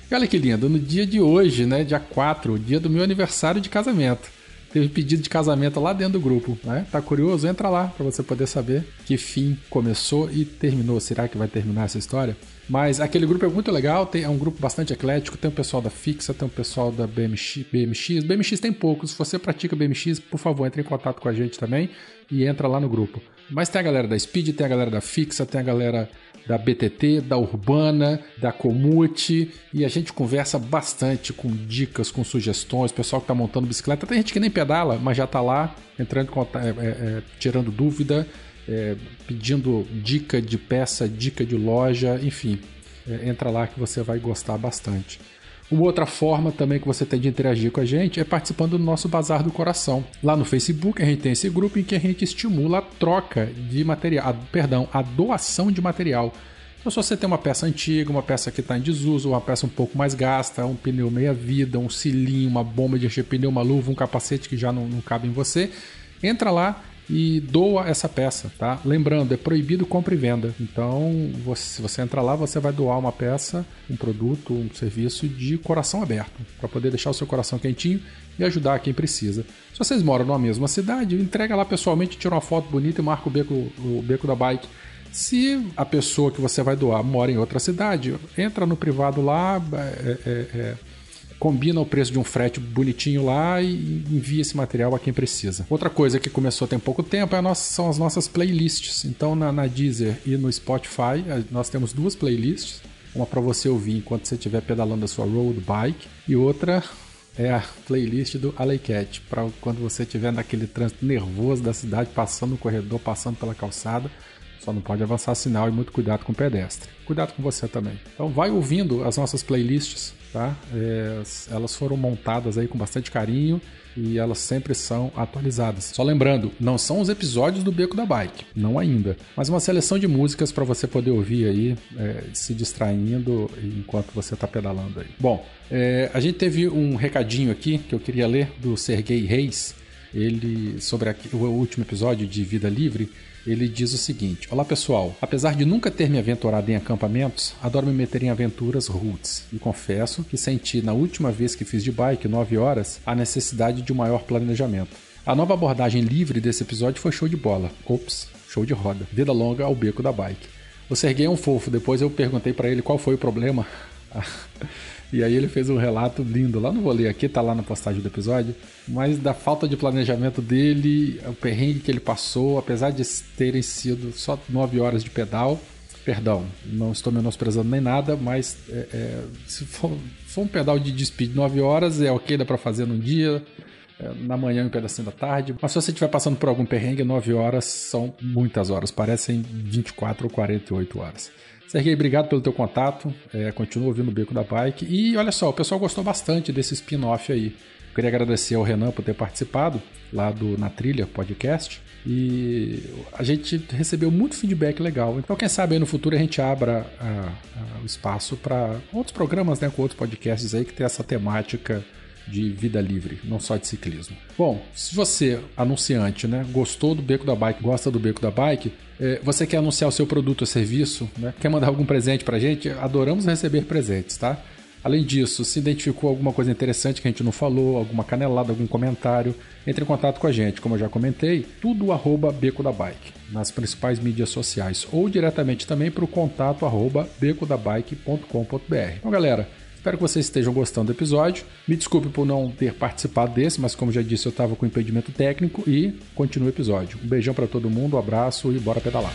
E olha que lindo, no dia de hoje, né, dia 4, dia do meu aniversário de casamento. Teve pedido de casamento lá dentro do grupo, né? Tá curioso? Entra lá para você poder saber que fim começou e terminou. Será que vai terminar essa história? Mas aquele grupo é muito legal, tem, é um grupo bastante eclético, tem o pessoal da Fixa, tem o pessoal da BMX, BMX. BMX tem poucos, se você pratica BMX, por favor, entre em contato com a gente também e entra lá no grupo. Mas tem a galera da Speed, tem a galera da Fixa, tem a galera da BTT, da Urbana, da Comute, e a gente conversa bastante com dicas, com sugestões, pessoal que tá montando bicicleta, tem gente que nem pedala, mas já tá lá, entrando é, é, é, tirando dúvida, é, pedindo dica de peça, dica de loja, enfim. É, entra lá que você vai gostar bastante. Uma outra forma também que você tem de interagir com a gente é participando do nosso Bazar do Coração. Lá no Facebook a gente tem esse grupo em que a gente estimula a troca de material, a, perdão, a doação de material. Então, se você tem uma peça antiga, uma peça que está em desuso, uma peça um pouco mais gasta, um pneu meia-vida, um cilinho, uma bomba de encher pneu, uma luva, um capacete que já não, não cabe em você, entra lá e doa essa peça, tá? Lembrando, é proibido compra e venda. Então, você, se você entrar lá, você vai doar uma peça, um produto, um serviço de coração aberto, para poder deixar o seu coração quentinho e ajudar quem precisa. Se vocês moram numa mesma cidade, entrega lá pessoalmente, tira uma foto bonita e marca o beco, o beco da bike. Se a pessoa que você vai doar mora em outra cidade, entra no privado lá, é, é, é combina o preço de um frete bonitinho lá e envia esse material a quem precisa. Outra coisa que começou tem pouco tempo é nossa, são as nossas playlists. Então na, na Deezer e no Spotify nós temos duas playlists. Uma para você ouvir enquanto você estiver pedalando a sua road bike e outra é a playlist do Aleicat para quando você estiver naquele trânsito nervoso da cidade, passando no corredor, passando pela calçada. Só não pode avançar sinal e muito cuidado com o pedestre. Cuidado com você também. Então vai ouvindo as nossas playlists tá? É, elas foram montadas aí com bastante carinho e elas sempre são atualizadas. Só lembrando, não são os episódios do Beco da Bike, não ainda, mas uma seleção de músicas para você poder ouvir aí, é, se distraindo enquanto você está pedalando aí. Bom, é, a gente teve um recadinho aqui que eu queria ler do Sergei Reis, ele sobre o último episódio de Vida Livre ele diz o seguinte: Olá pessoal, apesar de nunca ter me aventurado em acampamentos, adoro me meter em aventuras roots e confesso que senti na última vez que fiz de bike 9 horas a necessidade de um maior planejamento. A nova abordagem livre desse episódio foi show de bola. Ops, show de roda. Vida longa ao beco da bike. O Serguei é um fofo, depois eu perguntei para ele qual foi o problema. E aí ele fez um relato lindo. Lá não vou ler aqui, tá lá na postagem do episódio. Mas da falta de planejamento dele, o perrengue que ele passou, apesar de terem sido só nove horas de pedal. Perdão, não estou menosprezando nem nada, mas é, é, se for, for, um pedal de speed nove horas, é ok, dá para fazer num dia, é, na manhã um pedacinho da tarde. Mas se você estiver passando por algum perrengue, nove horas são muitas horas, parecem 24 ou 48 horas. Serguei, obrigado pelo teu contato. É, continua ouvindo o Beco da Bike. E olha só, o pessoal gostou bastante desse spin-off aí. Queria agradecer ao Renan por ter participado lá do Na Trilha Podcast. E a gente recebeu muito feedback legal. Então, quem sabe aí no futuro a gente abra o espaço para outros programas, né, com outros podcasts aí que tem essa temática de vida livre, não só de ciclismo. Bom, se você, anunciante, né, gostou do Beco da Bike, gosta do Beco da Bike, é, você quer anunciar o seu produto ou serviço, né, quer mandar algum presente pra gente, adoramos receber presentes, tá? Além disso, se identificou alguma coisa interessante que a gente não falou, alguma canelada, algum comentário, entre em contato com a gente, como eu já comentei, tudo arroba Beco da Bike, nas principais mídias sociais, ou diretamente também para o contato arroba becodabike.com.br. Então, galera, Espero que vocês estejam gostando do episódio. Me desculpe por não ter participado desse, mas como já disse, eu estava com impedimento técnico e continua o episódio. Um beijão para todo mundo, um abraço e bora pedalar.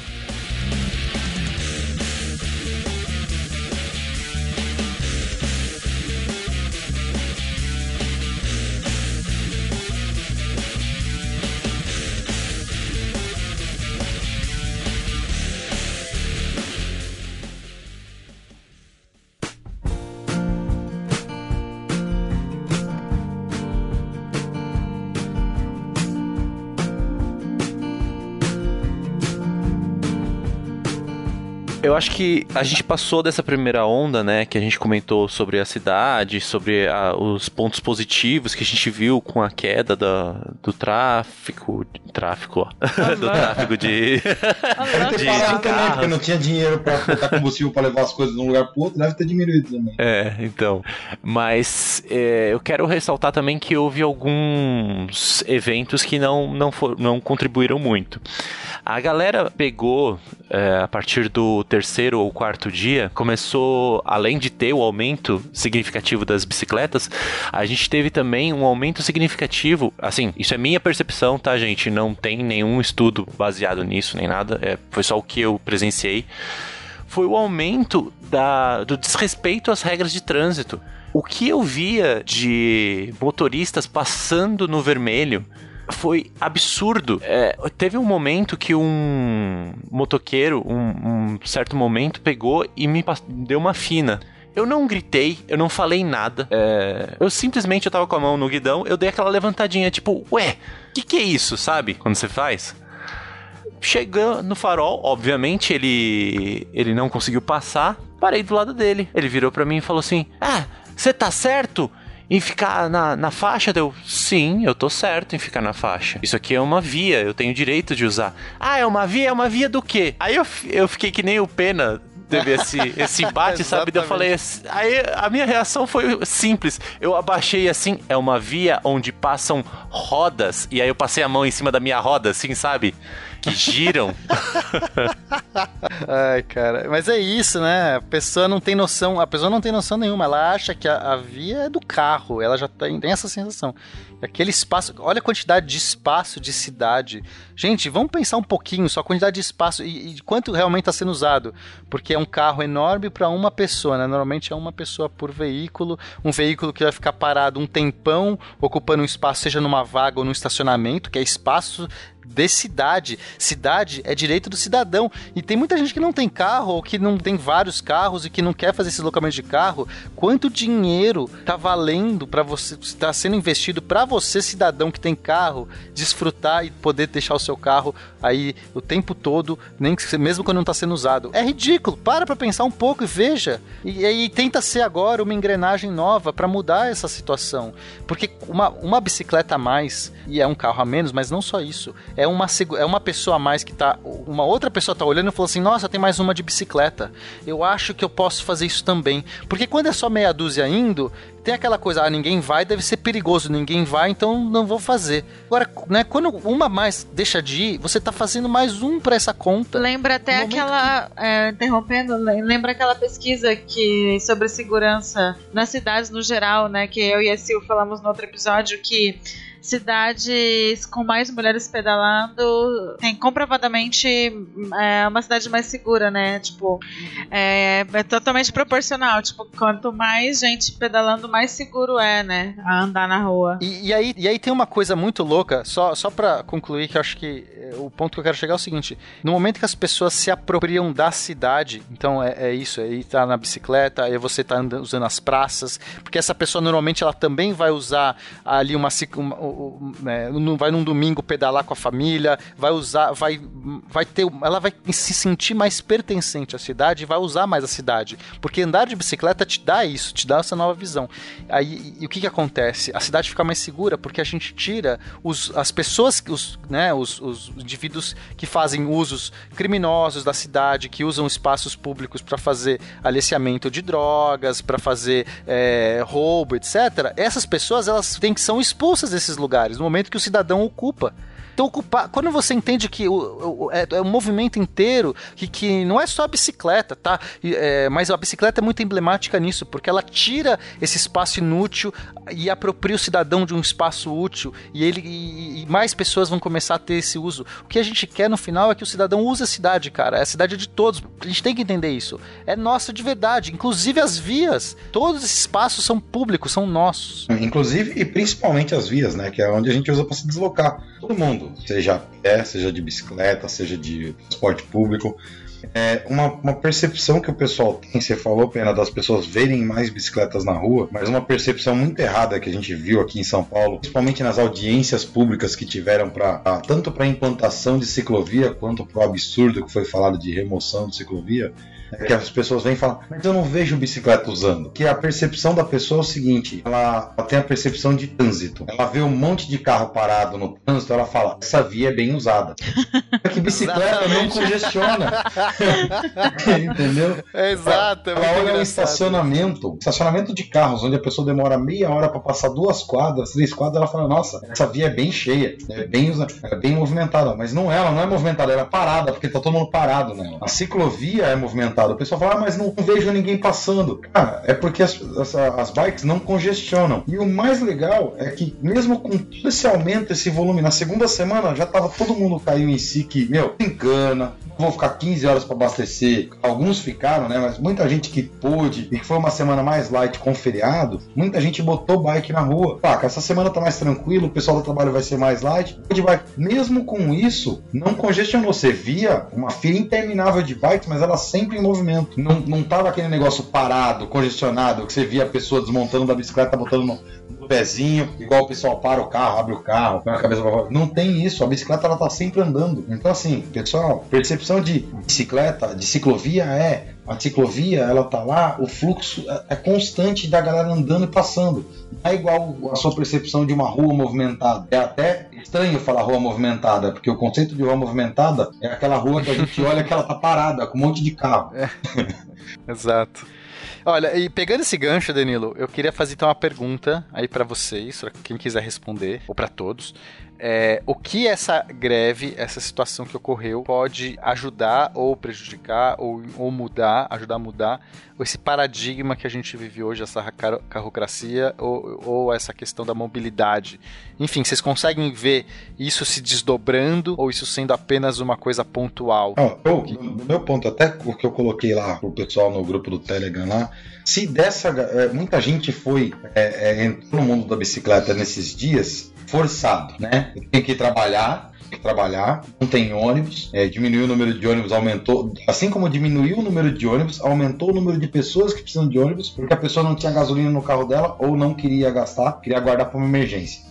Acho que a gente passou dessa primeira onda, né? Que a gente comentou sobre a cidade, sobre a, os pontos positivos que a gente viu com a queda da, do tráfico. Tráfico, ó. do tráfico de. Deve ter parado também, porque não tinha dinheiro pra botar combustível pra levar as coisas de um lugar pro outro, deve ter diminuído também. É, então. Mas é, eu quero ressaltar também que houve alguns eventos que não, não, for, não contribuíram muito. A galera pegou, é, a partir do terceiro ou quarto dia, começou, além de ter o aumento significativo das bicicletas, a gente teve também um aumento significativo. Assim, isso é minha percepção, tá, gente? Não tem nenhum estudo baseado nisso, nem nada. É, foi só o que eu presenciei. Foi o aumento da, do desrespeito às regras de trânsito. O que eu via de motoristas passando no vermelho foi absurdo. É, teve um momento que um motoqueiro, um, um certo momento, pegou e me deu uma fina. Eu não gritei, eu não falei nada. É... Eu simplesmente eu tava com a mão no guidão, eu dei aquela levantadinha, tipo, ué, que que é isso, sabe? Quando você faz. Chegando no farol, obviamente ele ele não conseguiu passar. Parei do lado dele. Ele virou para mim e falou assim: "Ah, você tá certo?" Em ficar na, na faixa? Deu, sim, eu tô certo em ficar na faixa. Isso aqui é uma via, eu tenho direito de usar. Ah, é uma via? É uma via do quê? Aí eu, eu fiquei que nem o Pena teve esse, esse embate, sabe? eu falei aí a minha reação foi simples. Eu abaixei assim, é uma via onde passam rodas, e aí eu passei a mão em cima da minha roda, assim, sabe? que giram. Ai, cara. Mas é isso, né? A pessoa não tem noção, a pessoa não tem noção nenhuma. Ela acha que a, a via é do carro. Ela já tem, tem essa sensação. Aquele espaço, olha a quantidade de espaço de cidade. Gente, vamos pensar um pouquinho só a quantidade de espaço e, e quanto realmente está sendo usado. Porque é um carro enorme para uma pessoa, né? Normalmente é uma pessoa por veículo. Um veículo que vai ficar parado um tempão, ocupando um espaço, seja numa vaga ou no estacionamento, que é espaço de cidade. Cidade é direito do cidadão. E tem muita gente que não tem carro ou que não tem vários carros e que não quer fazer esse deslocamento de carro. Quanto dinheiro tá valendo para você, está sendo investido para você, cidadão que tem carro, desfrutar e poder deixar o seu carro aí o tempo todo, nem que, mesmo quando não está sendo usado. É ridículo. Para para pensar um pouco e veja. E aí tenta ser agora uma engrenagem nova para mudar essa situação. Porque uma, uma bicicleta a mais e é um carro a menos, mas não só isso é uma, é uma pessoa a mais que tá. Uma outra pessoa tá olhando e falou assim: Nossa, tem mais uma de bicicleta. Eu acho que eu posso fazer isso também. Porque quando é só meia dúzia indo, tem aquela coisa, ah, ninguém vai, deve ser perigoso, ninguém vai, então não vou fazer. Agora, né, quando uma mais deixa de ir, você tá fazendo mais um para essa conta. Lembra até aquela, que... é, interrompendo, lembra aquela pesquisa que sobre segurança nas cidades no geral, né, que eu e a Sil falamos no outro episódio que cidades com mais mulheres pedalando tem comprovadamente é, uma cidade mais segura, né? Tipo, é, é, totalmente proporcional. Tipo, quanto mais gente pedalando, mais seguro é, né? A andar na rua. E, e aí, e aí tem uma coisa muito louca, só, só pra concluir, que eu acho que é, o ponto que eu quero chegar é o seguinte: no momento que as pessoas se apropriam da cidade, então é, é isso, aí tá na bicicleta, aí você tá usando as praças, porque essa pessoa normalmente ela também vai usar ali uma, uma é, vai num domingo pedalar com a família, vai usar, vai, vai ter, ela vai se sentir mais pertencente à cidade e vai usar mais a cidade, porque andar de bicicleta te dá isso, te dá essa nova visão. Aí e o que que acontece? A cidade fica mais segura porque a gente tira os, as pessoas, os, né, os, os indivíduos que fazem usos criminosos da cidade, que usam espaços públicos para fazer aliciamento de drogas, para fazer é, roubo, etc. Essas pessoas elas têm que são expulsas desses lugares no momento que o cidadão ocupa. Então, ocupar, quando você entende que o, o é, é, um movimento inteiro, que, que não é só a bicicleta, tá? É, mas a bicicleta é muito emblemática nisso, porque ela tira esse espaço inútil e apropria o cidadão de um espaço útil, e ele e, e mais pessoas vão começar a ter esse uso. O que a gente quer no final é que o cidadão use a cidade, cara. A cidade é de todos. A gente tem que entender isso. É nossa de verdade. Inclusive as vias. Todos esses espaços são públicos, são nossos. Inclusive e principalmente as vias, né? Que é onde a gente usa para se deslocar. Todo mundo seja a pé, seja de bicicleta, seja de transporte público. É uma, uma percepção que o pessoal tem, você falou, Pena, das pessoas verem mais bicicletas na rua, mas uma percepção muito errada que a gente viu aqui em São Paulo, principalmente nas audiências públicas que tiveram para tanto para implantação de ciclovia quanto para o absurdo que foi falado de remoção de ciclovia, é que as pessoas vêm e falam, mas eu não vejo bicicleta usando. Que a percepção da pessoa é o seguinte: ela, ela tem a percepção de trânsito. Ela vê um monte de carro parado no trânsito, ela fala, essa via é bem usada. que bicicleta não congestiona. Entendeu? É exato. É ela olha um estacionamento, estacionamento de carros, onde a pessoa demora meia hora para passar duas quadras, três quadras, ela fala, nossa, essa via é bem cheia, é bem, é bem movimentada. Mas não é, ela não é movimentada, ela é parada, porque tá todo mundo parado nela. A ciclovia é movimentada o pessoal fala, ah, mas não vejo ninguém passando. Cara, é porque as, as, as, bikes não congestionam. E o mais legal é que, mesmo com todo esse aumento, esse volume, na segunda semana já tava todo mundo caiu em si que, meu, engana, vou ficar 15 horas para abastecer. Alguns ficaram, né? Mas muita gente que pôde e que foi uma semana mais light com feriado, muita gente botou bike na rua. Ah, essa semana tá mais tranquilo, o pessoal do trabalho vai ser mais light. De bike. Mesmo com isso, não congestionou. Você via uma fila interminável de bikes, mas ela sempre em movimento. Não, não tava aquele negócio parado, congestionado, que você via a pessoa desmontando da bicicleta, botando no pezinho, igual o pessoal para o carro, abre o carro, põe a cabeça pra fora. Não tem isso. A bicicleta ela tá sempre andando. Então, assim, pessoal, percepção de bicicleta, de ciclovia é a ciclovia, ela tá lá, o fluxo é, é constante da galera andando e passando. Não é igual a sua percepção de uma rua movimentada. É até estranho falar rua movimentada, porque o conceito de rua movimentada é aquela rua que a gente olha que ela tá parada, com um monte de carro. É. Exato. Olha, e pegando esse gancho, Danilo, eu queria fazer então uma pergunta aí para vocês, para quem quiser responder, ou para todos é, o que essa greve, essa situação que ocorreu, pode ajudar ou prejudicar ou, ou mudar, ajudar a mudar esse paradigma que a gente vive hoje, essa carrocracia ou, ou essa questão da mobilidade. Enfim, vocês conseguem ver isso se desdobrando ou isso sendo apenas uma coisa pontual? Não, eu, no meu ponto, até o que eu coloquei lá pro pessoal no grupo do Telegram lá, se dessa. É, muita gente foi. É, é, entrou no mundo da bicicleta nesses dias forçado, né? Tem que trabalhar, trabalhar, não tem ônibus, é, diminuiu o número de ônibus, aumentou, assim como diminuiu o número de ônibus, aumentou o número de pessoas que precisam de ônibus, porque a pessoa não tinha gasolina no carro dela ou não queria gastar, queria guardar para uma emergência.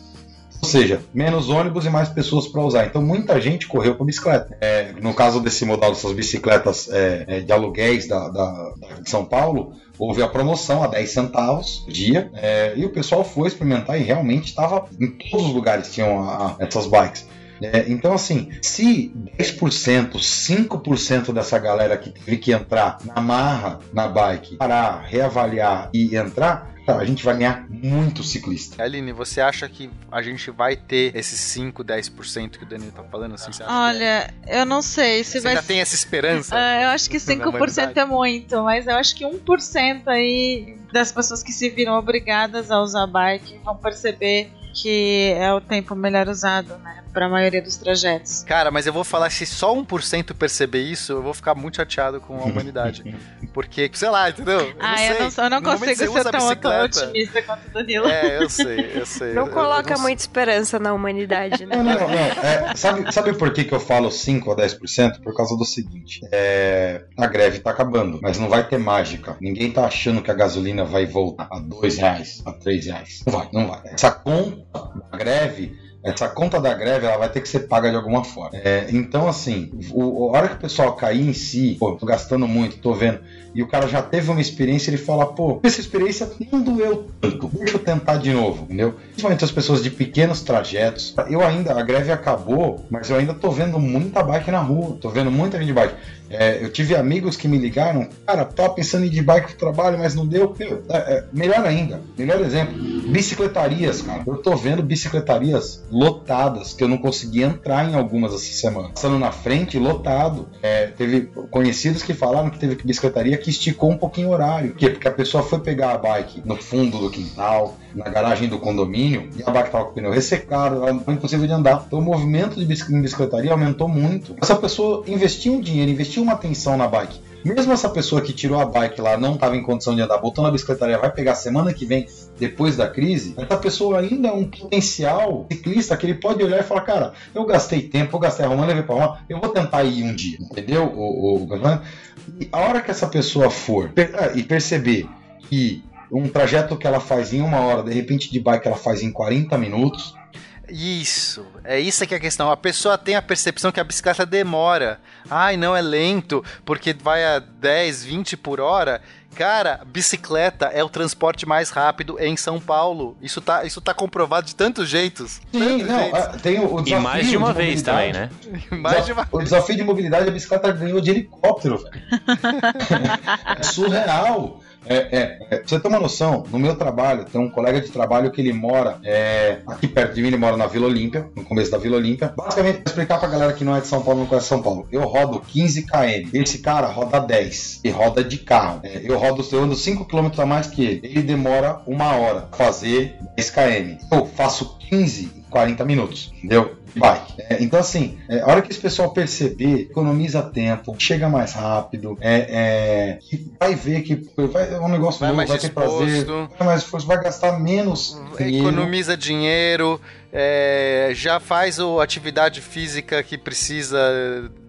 Ou seja, menos ônibus e mais pessoas para usar. Então muita gente correu com bicicleta. É, no caso desse modal dessas bicicletas é, é de aluguéis da, da, de São Paulo, houve a promoção a 10 centavos por dia é, e o pessoal foi experimentar e realmente estava em todos os lugares tinham a, essas bikes. É, então, assim, se 10%, 5% dessa galera que teve que entrar na marra na bike, parar, reavaliar e entrar, a gente vai ganhar muito ciclista. Aline, você acha que a gente vai ter esses 5, 10% que o Danilo tá falando? Assim, Olha, que... eu não sei se você vai... já tem essa esperança? Uh, eu acho que 5% é muito, mas eu acho que 1% aí das pessoas que se viram obrigadas a usar bike vão perceber que é o tempo melhor usado, né? Para a maioria dos trajetos. Cara, mas eu vou falar, se só 1% perceber isso, eu vou ficar muito chateado com a humanidade. Porque, sei lá, entendeu? Eu ah, não eu não, eu não consigo ser tão otimista quanto o Danilo. É, eu sei, eu sei. Não eu, coloca não muita esperança na humanidade, né? Não, não, não. É, sabe, sabe por que, que eu falo 5 a 10%? Por causa do seguinte: é, a greve tá acabando, mas não vai ter mágica. Ninguém tá achando que a gasolina vai voltar a 2 reais, a 3 reais. Não vai, não vai. Essa conta da greve, essa conta da greve ela vai ter que ser paga de alguma forma. É, então, assim, o, a hora que o pessoal cair em si, pô, tô gastando muito, tô vendo, e o cara já teve uma experiência, ele fala, pô, essa experiência não doeu tanto, deixa eu tentar de novo, entendeu? Principalmente as pessoas de pequenos trajetos. Eu ainda, a greve acabou, mas eu ainda tô vendo muita bike na rua, tô vendo muita gente de bike. É, eu tive amigos que me ligaram, cara, tava pensando em ir de bike pro trabalho, mas não deu. Meu, é, é, melhor ainda, melhor exemplo, bicicletarias, cara. Eu tô vendo bicicletarias lotadas, que eu não consegui entrar em algumas essa semana. Passando na frente, lotado. É, teve conhecidos que falaram que teve bicicletaria que esticou um pouquinho o horário. Por quê? Porque a pessoa foi pegar a bike no fundo do quintal, na garagem do condomínio, e a bike tava com o pneu ressecado, ela não foi impossível de andar. Então o movimento de bicicletaria aumentou muito. Essa pessoa investiu um dinheiro, investiu uma atenção na bike. Mesmo essa pessoa que tirou a bike lá não estava em condição de andar, botou na bicicletaria, vai pegar semana que vem, depois da crise, essa pessoa ainda é um potencial ciclista que ele pode olhar e falar, cara, eu gastei tempo, eu gastei arrumando, levei para arrumar, eu vou tentar ir um dia, entendeu? O, o, e a hora que essa pessoa for ah, e perceber que um trajeto que ela faz em uma hora, de repente de bike ela faz em 40 minutos, isso, é isso que é a questão. A pessoa tem a percepção que a bicicleta demora. Ai, não é lento, porque vai a 10, 20 por hora. Cara, bicicleta é o transporte mais rápido em São Paulo. Isso tá, isso tá comprovado de tantos jeitos. Sim, tantos não, jeitos. tem o, desafio. E mais de uma de vez também, né? mais de uma o desafio de mobilidade, a bicicleta ganhou de helicóptero, é surreal. É, é, é, pra você ter uma noção, no meu trabalho, tem um colega de trabalho que ele mora é, aqui perto de mim, ele mora na Vila Olímpia, no começo da Vila Olímpia. Basicamente, vou explicar pra galera que não é de São Paulo, não conhece São Paulo. Eu rodo 15 km. Esse cara roda 10 e roda de carro. É, eu rodo, eu ando 5 km a mais que ele. Ele demora uma hora pra fazer 10 km. Eu faço 15 40 minutos, entendeu? Bike. É, então, assim, é, a hora que esse pessoal perceber, economiza tempo, chega mais rápido, é, é, vai ver que vai, é um negócio Vai novo, mais vai ter prazer, disposto. vai mais esforço, vai gastar menos dinheiro. Economiza dinheiro, é, já faz a atividade física que precisa,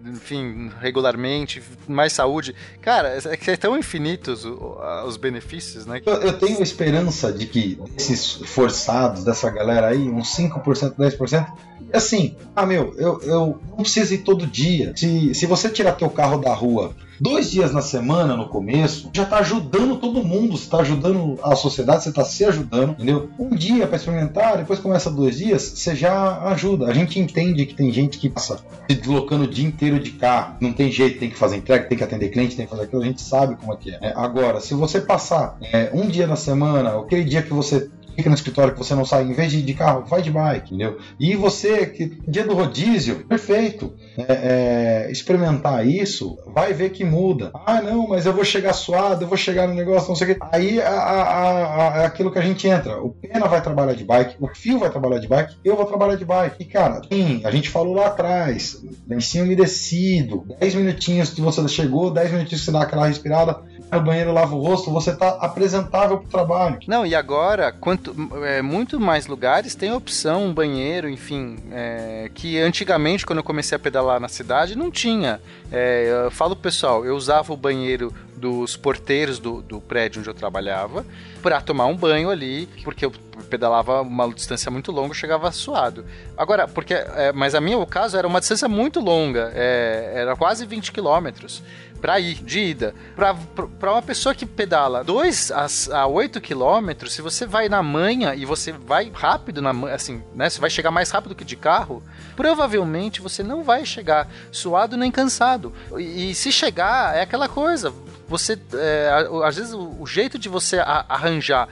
enfim, regularmente, mais saúde. Cara, é que é tão infinitos o- os benefícios, né? Eu, eu tenho esperança de que esses forçados dessa galera aí, uns 5%, 10%, assim, ah meu, eu, eu não preciso ir todo dia. Se, se você tirar teu carro da rua dois dias na semana no começo, já tá ajudando todo mundo, você tá ajudando a sociedade, você tá se ajudando, entendeu? Um dia para experimentar, depois começa dois dias, você já ajuda. A gente entende que tem gente que passa se deslocando o dia inteiro de carro, não tem jeito, tem que fazer entrega, tem que atender cliente, tem que fazer aquilo, a gente sabe como é que é. É, agora, se você passar é, um dia na semana, aquele dia que você fica no escritório que você não sai, em vez de ir de carro, vai de bike, entendeu? E você, que dia do rodízio, perfeito. É, é, experimentar isso, vai ver que muda. Ah, não, mas eu vou chegar suado, eu vou chegar no negócio, não sei o que. Aí é aquilo que a gente entra. O Pena vai trabalhar de bike, o Fio vai trabalhar de bike, eu vou trabalhar de bike. E, cara, sim, a gente falou lá atrás, lencinho umedecido, 10 minutinhos que você chegou, 10 minutinhos que você dá aquela respirada, vai no banheiro, lava o rosto, você tá apresentável pro trabalho. Não, e agora, quanto é, muito mais lugares tem opção, um banheiro, enfim, é, que antigamente, quando eu comecei a pedalar na cidade, não tinha. É, eu falo pessoal, eu usava o banheiro dos porteiros do, do prédio onde eu trabalhava para tomar um banho ali, porque eu pedalava uma distância muito longa, chegava suado. Agora, porque, é, mas a minha, o caso, era uma distância muito longa, é, era quase 20 quilômetros para ir, de ida. Para uma pessoa que pedala 2 a, a 8 quilômetros, se você vai na manhã e você vai rápido, na, assim, né? Você vai chegar mais rápido que de carro, provavelmente você não vai chegar suado nem cansado. E, e se chegar, é aquela coisa. Você, é, às vezes, o, o jeito de você a- arranjar,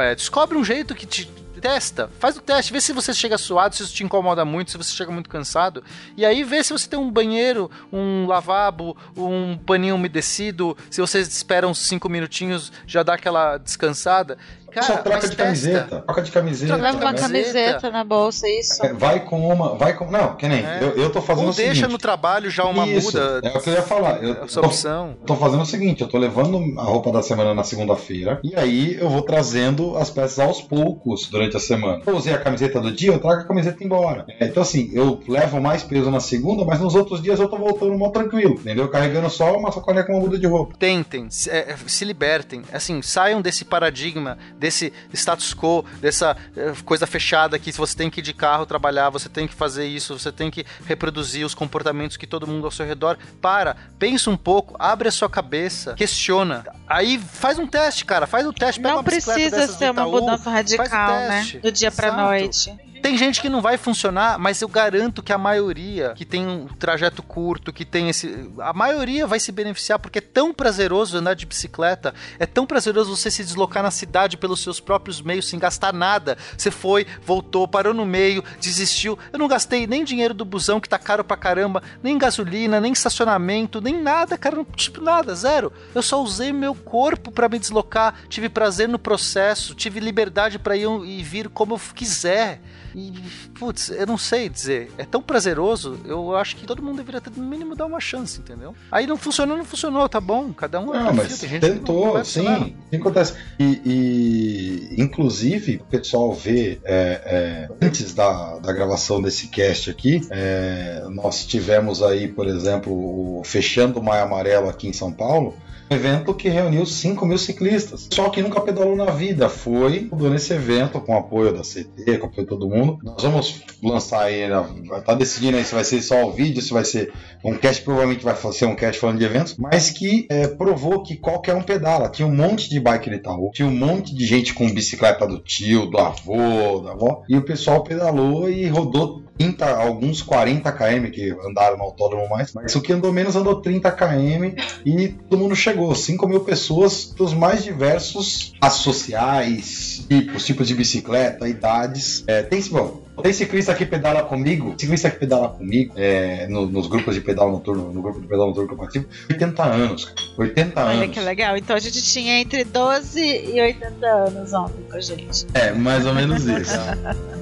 é, descobre um jeito que te testa, faz o teste, vê se você chega suado, se isso te incomoda muito, se você chega muito cansado, e aí vê se você tem um banheiro, um lavabo, um paninho umedecido, se você espera uns 5 minutinhos, já dá aquela descansada. Cara, Só troca de testa. camiseta. Troca de camiseta. Leva uma camiseta. camiseta na bolsa, isso. É, Vai com uma. Vai com. Não, que nem. É. Eu, eu tô fazendo Ou o deixa seguinte. no trabalho já uma Isso, muda, É o que eu ia falar. Eu essa tô, opção. tô fazendo o seguinte: eu tô levando a roupa da semana na segunda-feira. E aí eu vou trazendo as peças aos poucos durante a semana. Eu usei a camiseta do dia, eu trago a camiseta embora. É, então, assim, eu levo mais peso na segunda, mas nos outros dias eu tô voltando mó tranquilo. Entendeu? Carregando só uma sacolinha com uma muda de roupa. tentem, se, é, se libertem, assim, saiam desse paradigma, desse status quo, dessa é, coisa fechada que se você tem que ir de carro trabalhar, você tem que fazer isso, você tem que reproduzir os comportamentos que todo mundo ao seu redor. Para, pensa um pouco, abre a sua cabeça, questiona. Aí faz um teste, cara, faz o teste, pega Não uma precisa ser uma Itaú, mudança radical, né? Do dia pra Exato. noite. Tem gente que não vai funcionar, mas eu garanto que a maioria que tem um trajeto curto, que tem esse. A maioria vai se beneficiar, porque é tão prazeroso andar de bicicleta, é tão prazeroso você se deslocar na cidade pelos seus próprios meios, sem gastar nada. Você foi, voltou, parou no meio, desistiu. Eu não gastei nem dinheiro do busão, que tá caro pra caramba, nem gasolina, nem estacionamento, nem nada, cara. Tipo, nada, zero. Eu só usei meu corpo pra me deslocar, tive prazer no processo, tive liberdade pra ir e vir como eu quiser. E, putz, eu não sei dizer. É tão prazeroso, eu acho que todo mundo deveria ter, no mínimo, dar uma chance, entendeu? Aí não funcionou, não funcionou, tá bom. Cada um é Não, mas não tentou, funcionar. Sim, acontece. E, e, inclusive, o pessoal vê é, é, antes da, da gravação desse cast aqui, é, nós tivemos aí, por exemplo, o Fechando o Maio Amarelo aqui em São Paulo. Evento que reuniu 5 mil ciclistas. Só que nunca pedalou na vida. Foi nesse evento, com apoio da CT, com apoio de todo mundo. Nós vamos lançar né, vai estar decidindo aí se vai ser só o vídeo, se vai ser um cast, provavelmente vai ser um cast falando de eventos, mas que é, provou que qualquer um pedala. Tinha um monte de bike de Itaú, tinha um monte de gente com bicicleta do tio, do avô, da avó, e o pessoal pedalou e rodou 30, alguns 40 km que andaram no autódromo mais, mas o que andou menos andou 30 km e todo mundo chegou. 5 mil pessoas dos mais diversos classes sociais, tipos, tipos de bicicleta, idades. É, tem, bom, tem ciclista que pedala comigo, ciclista que pedala comigo é, no- nos grupos de pedal noturno, no grupo de pedal noturno que eu participo, 80 anos, cara. 80 Olha anos. que legal. Então a gente tinha entre 12 e 80 anos ontem com a gente. É, mais ou menos isso.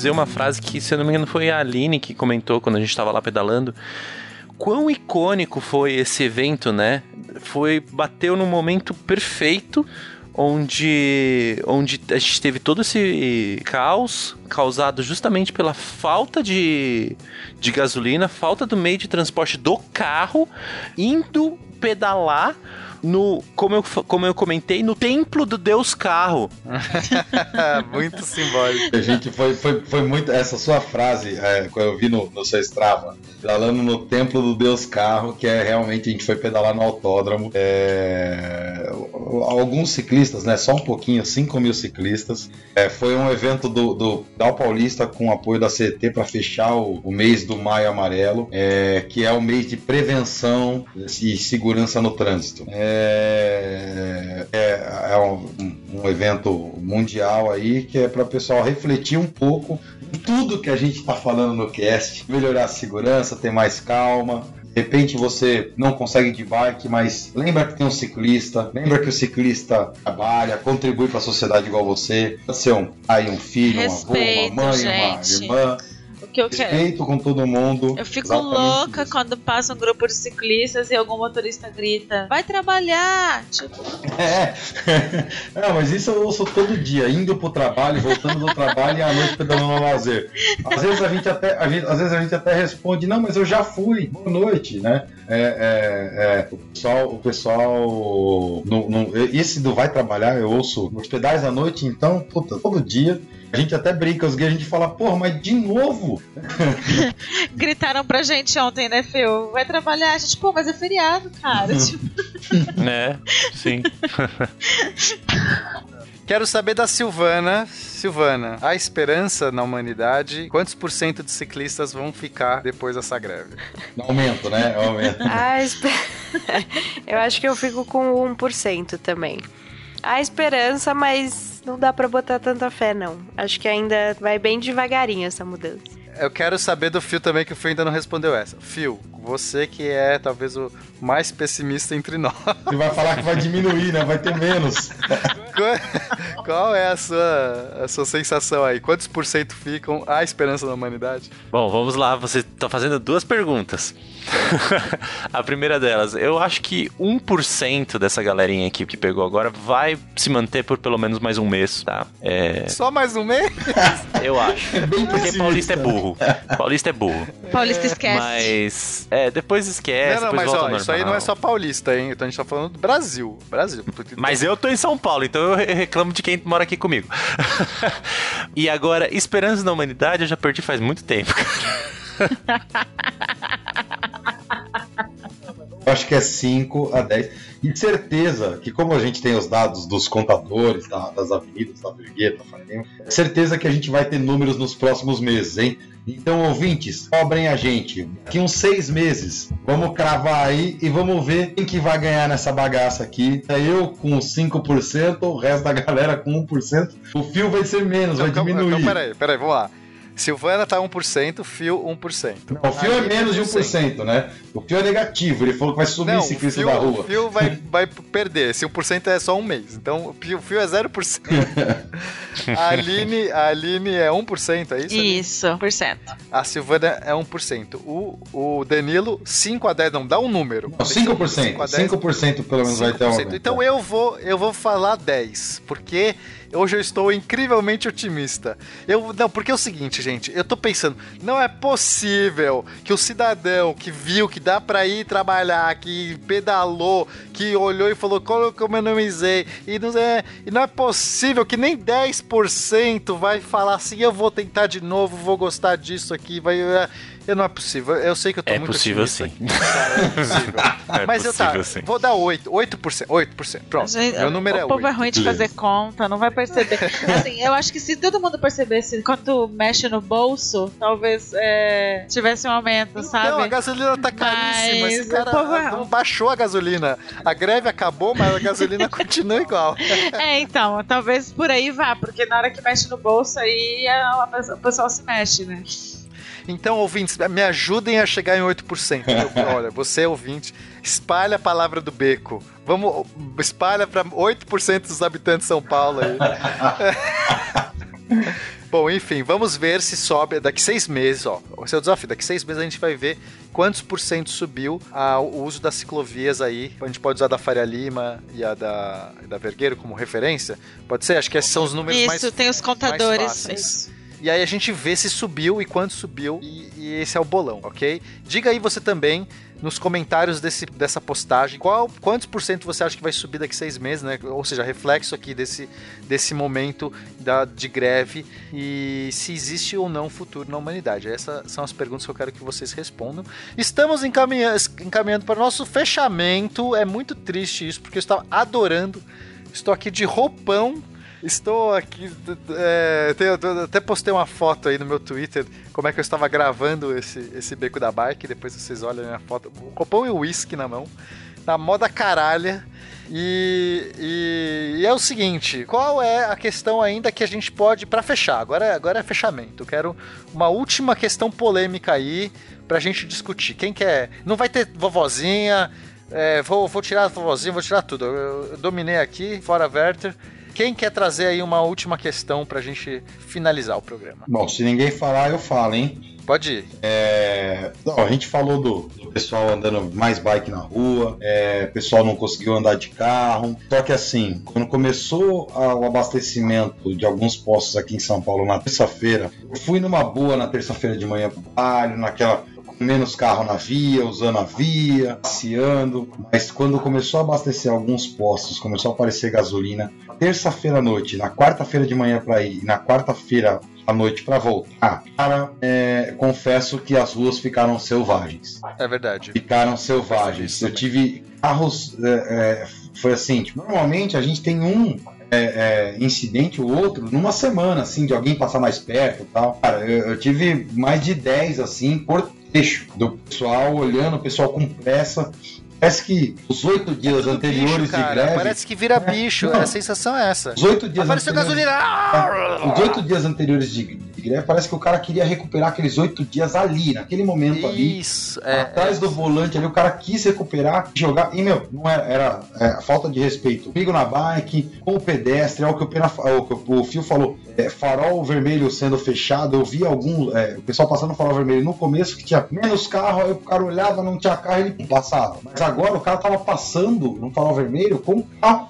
dizer uma frase que, se eu não me engano, foi a Aline que comentou quando a gente estava lá pedalando. Quão icônico foi esse evento, né? Foi bateu no momento perfeito onde, onde a gente teve todo esse caos causado justamente pela falta de, de gasolina, falta do meio de transporte do carro, indo pedalar no, como eu, como eu comentei, no templo do Deus Carro. muito simbólico. A gente foi, foi, foi muito. Essa sua frase, é, quando eu vi no, no seu Strava, pedalando no templo do Deus Carro, que é realmente a gente foi pedalar no autódromo. É, alguns ciclistas, né? Só um pouquinho, 5 mil ciclistas. É, foi um evento do, do Dal Paulista com apoio da CET para fechar o, o, mês do Maio Amarelo, é, que é o mês de prevenção e segurança no trânsito. É, é, é um, um, evento mundial aí que é para o pessoal refletir um pouco em tudo que a gente está falando no cast, melhorar a segurança, ter mais calma, de repente você não consegue de bike, mas lembra que tem um ciclista, lembra que o ciclista trabalha, contribui para a sociedade igual você. Pode ser um pai, um filho, Respeito, um avô, uma mãe, gente. uma irmã que eu quero. Respeito com todo mundo. Eu fico louca isso. quando passa um grupo de ciclistas e algum motorista grita: vai trabalhar! Tipo. É. Não, mas isso eu ouço todo dia, indo pro trabalho, voltando do trabalho e à noite pedalando no lazer. Às vezes a gente até, a gente, às vezes a gente até responde: não, mas eu já fui, boa noite, né? É, é, é, o pessoal, o pessoal no, no, esse do vai trabalhar, eu ouço nos pedais à noite, então, puta, todo dia. A gente até brinca, os gays, a gente fala, porra, mas de novo? Gritaram pra gente ontem, né, Feu? Vai trabalhar? A gente, pô, mas é feriado, cara. tipo... né? Sim. Quero saber da Silvana. Silvana, a esperança na humanidade, quantos por cento de ciclistas vão ficar depois dessa greve? Aumento, né? Aumento. A esper... eu acho que eu fico com 1% também. A esperança, mas não dá para botar tanta fé, não. Acho que ainda vai bem devagarinho essa mudança. Eu quero saber do Fio também, que o Fio ainda não respondeu essa. Fio, você que é talvez o mais pessimista entre nós. Você vai falar que vai diminuir, né? Vai ter menos. Qual é a sua, a sua sensação aí? Quantos por cento ficam a esperança da humanidade? Bom, vamos lá. Você está fazendo duas perguntas. a primeira delas, eu acho que 1% dessa galerinha aqui que pegou agora vai se manter por pelo menos mais um mês, tá? É... Só mais um mês? Eu acho. É porque paulista é burro. Paulista é burro. Paulista esquece. Mas, é, depois esquece. Não, não, mas ó, isso aí não é só paulista, hein? Então a gente tá falando do Brasil. Brasil. Mas eu tô em São Paulo, então eu reclamo de quem mora aqui comigo. e agora, esperança na humanidade eu já perdi faz muito tempo, cara. acho que é 5 a 10. E certeza que, como a gente tem os dados dos contadores da, das avenidas, da Vergueta, da certeza que a gente vai ter números nos próximos meses, hein? Então, ouvintes, cobrem a gente. Daqui uns seis meses, vamos cravar aí e vamos ver quem que vai ganhar nessa bagaça aqui. É eu com 5%, o resto da galera com 1%. O fio vai ser menos, então, vai diminuir. Então, peraí, peraí, vamos lá. Silvana tá 1%, Fio 1%. Não, o Fio é menos de 1%, né? O Fio é negativo, ele falou que vai subir Não, ciclista da rua. O Fio vai, vai perder, se 1% é só um mês. Então o Fio, o Fio é 0%. a, Aline, a Aline é 1%, é isso? Isso, 1%. A Silvana é 1%. O, o Danilo, 5 a 10, não, dá um número. Não, 5%. 5, a 10, 5% pelo menos 5%. vai ter um Então eu vou, eu vou falar 10, porque Hoje eu estou incrivelmente otimista. Eu não, porque é o seguinte, gente, eu tô pensando, não é possível que o cidadão que viu que dá para ir trabalhar, que pedalou, que olhou e falou como eu economizei, e não é, e não é possível que nem 10% vai falar assim, eu vou tentar de novo, vou gostar disso aqui, vai eu não é possível. Eu sei que eu tô é muito possível sim. Cara, é possível. é Mas possível, eu tá, sim. vou dar 8, 8%, 8%. Pronto. Gente, Meu número o é 8. O povo é ruim de fazer conta, não vai perceber. assim, eu acho que se todo mundo percebesse quando mexe no bolso, talvez é, tivesse um aumento, então, sabe? Não, a gasolina tá caríssima. Mas Esse cara povo... É não baixou a gasolina. A greve acabou, mas a gasolina continua igual. é, então, talvez por aí vá, porque na hora que mexe no bolso aí a, a, o pessoal se mexe, né? Então, ouvintes, me ajudem a chegar em 8%. Eu, olha, você é ouvinte, espalha a palavra do beco. Vamos, espalha para 8% dos habitantes de São Paulo aí. Bom, enfim, vamos ver se sobe daqui seis meses, ó. O seu desafio, daqui seis meses a gente vai ver quantos por cento subiu a, o uso das ciclovias aí. A gente pode usar a da Faria Lima e a da, da Vergueiro como referência. Pode ser? Acho que esses são os números Isso, mais tem os contadores. mais fáceis. Isso. E aí a gente vê se subiu e quanto subiu. E, e esse é o bolão, ok? Diga aí você também nos comentários desse, dessa postagem qual, quantos por cento você acha que vai subir daqui seis meses, né? Ou seja, reflexo aqui desse, desse momento da, de greve e se existe ou não futuro na humanidade. Essas são as perguntas que eu quero que vocês respondam. Estamos encaminha encaminhando para o nosso fechamento. É muito triste isso, porque eu estava adorando. Estou aqui de roupão Estou aqui. É, tenho- até postei uma foto aí no meu Twitter como é que eu estava gravando esse, esse beco da bike. Depois vocês olham a foto. O copão e uísque na mão. Na moda caralha. E, e- e é o seguinte: qual é a questão ainda que a gente pode. Pra fechar, agora, agora é fechamento. Quero uma última questão polêmica aí pra gente discutir. Quem quer. Não vai ter vovozinha. é, vou, vou tirar a vovozinha, vou tirar tudo. Eu, eu dominei aqui, fora Werther. Quem quer trazer aí uma última questão pra gente finalizar o programa? Bom, se ninguém falar, eu falo, hein? Pode ir. É, não, a gente falou do, do pessoal andando mais bike na rua, é, o pessoal não conseguiu andar de carro. Só que assim, quando começou a- o abastecimento de alguns postos aqui em São Paulo na terça-feira, eu fui numa boa na terça-feira de manhã pro trabalho, naquela menos carro na via, usando a via, passeando. Mas quando começou a abastecer alguns postos, começou a aparecer gasolina, terça-feira à noite, na quarta-feira de manhã para ir, e na quarta-feira à noite para voltar, cara, é, confesso que as ruas ficaram selvagens. É verdade. Ficaram selvagens. Eu tive carros. é, é, foi assim, tipo, normalmente a gente tem um. é, é, incidente ou outro numa semana, assim, de alguém passar mais perto e tal. Cara, eu, eu tive mais de 10, assim, por trecho do pessoal olhando, o pessoal com pressa. Parece que os oito dias anteriores Bicho, de greve. Parece que vira bicho. Não. A sensação é essa. Os oito dias Apareceu anteriores- gasolina. Os oito dias anteriores de, de greve, parece que o cara queria recuperar aqueles oito dias ali, naquele momento ali. Isso. É, atrás do volante ali, o cara quis recuperar, jogar. E, meu, não era, era é, falta de respeito. Comigo na bike, com o pedestre, é o que o, Pena, é o, que o Fio falou. É, farol vermelho sendo fechado, eu vi algum. é, o pessoal passando farol vermelho no começo, que tinha menos carro, aí o cara olhava, não tinha carro, ele passava. Mas agora o cara tava passando no farol vermelho com carro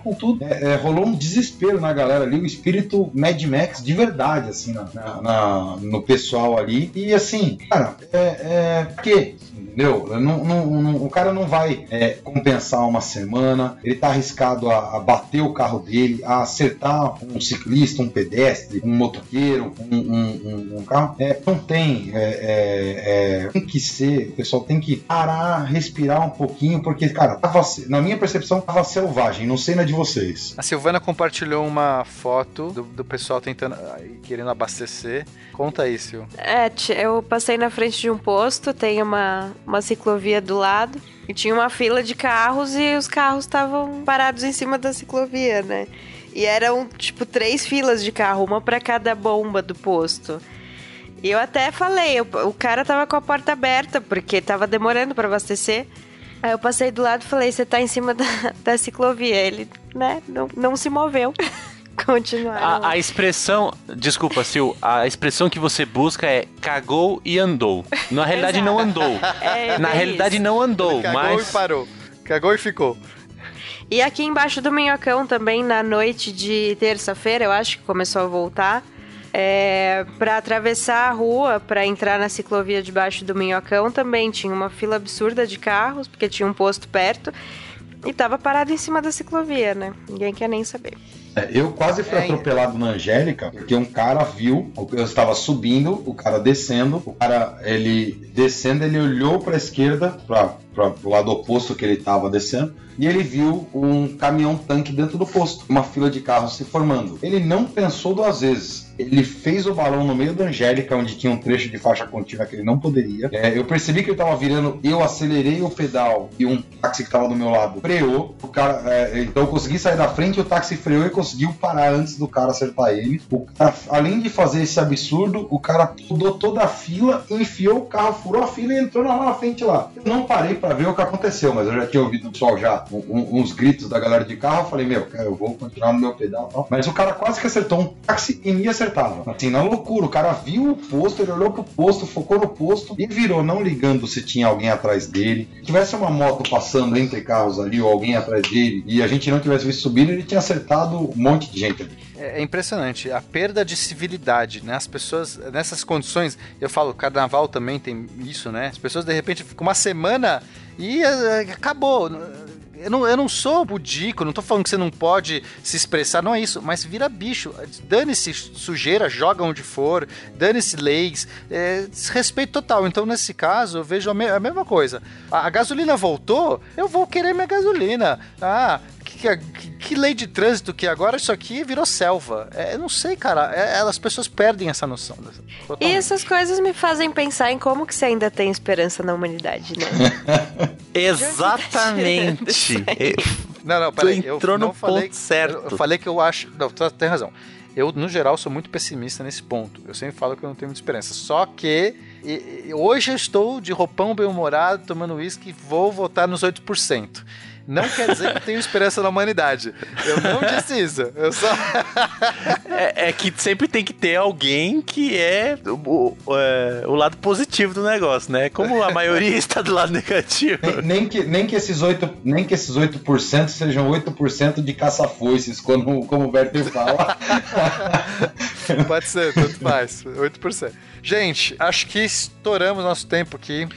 com tudo. É, é, rolou um desespero na galera ali, o espírito Mad Max de verdade, assim, na, na- na- no pessoal ali. E assim, cara, é, é que entendeu? Não- não- não- o cara não vai é, compensar uma semana, ele tá arriscado a, a bater o carro dele, a acertar um ciclista, um pedestre, um motoqueiro, um, um- um- um carro. É, não tem, é, é, é, tem que ser, o pessoal tem que parar, respirar um pouquinho, porque, cara, tava, na minha percepção, tava selvagem, não sei na de vocês. A Silvana compartilhou uma foto do, do pessoal tentando, querendo abastecer. Conta aí, Sil. É, eu passei na frente de um posto, tem uma, uma ciclovia do lado. E tinha uma fila de carros e os carros estavam parados em cima da ciclovia, né? E eram, tipo, três filas de carro, uma pra cada bomba do posto. E eu até falei, o, cara tava com a porta aberta, porque tava demorando pra abastecer. Aí eu passei do lado e falei, você tá em cima da, da ciclovia. Ele, né, não, não se moveu. Continuaram. A, a expressão. Desculpa, Sil. A expressão que você busca é cagou e andou. Na realidade, não andou. É, Na bem realidade, isso. não andou, Cagou mas. e parou. Cagou e ficou. E aqui embaixo do Minhocão também, na noite de terça-feira, eu acho que começou a voltar. É, para atravessar a rua, para entrar na ciclovia debaixo do Minhocão, também tinha uma fila absurda de carros, porque tinha um posto perto. E tava parado em cima da ciclovia, né? Ninguém quer nem saber. É, Eu quase fui É, atropelado na Angélica, porque um cara viu, eu estava subindo, o cara descendo, o cara, ele descendo, ele olhou para a esquerda, para o lado oposto que ele estava descendo, e ele viu um caminhão tanque dentro do posto, uma fila de carros se formando. Ele não pensou duas vezes. Ele fez o balão no meio da Angélica, onde tinha um trecho de faixa contínua que ele não poderia. É, eu percebi que ele estava virando, eu acelerei o pedal e um táxi que estava do meu lado freou. O cara, é, então eu consegui sair da frente, o táxi freou e conseguiu parar antes do cara acertar ele. Cara, além de fazer esse absurdo, o cara mudou toda a fila, enfiou o carro, furou a fila e entrou lá na frente lá. Eu não parei para ver o que aconteceu, mas eu já tinha ouvido o pessoal já um- uns gritos da galera de carro, eu falei, meu, cara, eu vou continuar no meu pedal. Mas o cara quase que acertou um táxi e me acertava. Assim, na loucura, o cara viu o posto, ele olhou pro posto, focou no posto e virou, não ligando se tinha alguém atrás dele. Se tivesse uma moto passando entre carros ali ou alguém atrás dele e a gente não tivesse visto subindo, ele tinha acertado um monte de gente ali. É é impressionante a perda de civilidade, né? As pessoas nessas condições, eu falo, carnaval também tem isso, né? As pessoas de repente ficam uma semana e eh, acabou. Eu não, eu não sou budico, não tô falando que você não pode se expressar, não é isso, mas vira bicho. Dane-se sujeira, joga onde for, dane-se leis, é, desrespeito total. Então, nesse caso, eu vejo a, me- a mesma coisa. A, a gasolina voltou, eu vou querer minha gasolina. Ah, que, que- lei de trânsito que agora isso aqui virou selva. É, eu não sei, cara. É, as pessoas perdem essa noção. E essas coisas me fazem pensar em como que você ainda tem esperança na humanidade, né? Exatamente. E- Não, não, peraí. Eu entrou não no falei, ponto certo. Eu, eu falei que eu acho. Não, tu tem razão. Eu, no geral, sou muito pessimista nesse ponto. Eu sempre falo que eu não tenho muita esperança. Só que e- e- hoje eu estou de roupão bem-humorado, tomando uísque e vou votar nos 8%. Não quer dizer que eu tenho esperança na humanidade. Eu não disse isso. Eu só. É, é que sempre tem que ter alguém que é o, o- é, o lado positivo do negócio, né? Como a maioria está do lado negativo. Nem, nem que, nem, que esses 8, nem que esses 8% sejam 8% de caça-foices, como, como o Berter fala. Pode ser, tanto faz. 8%. Gente, acho que estouramos nosso tempo aqui.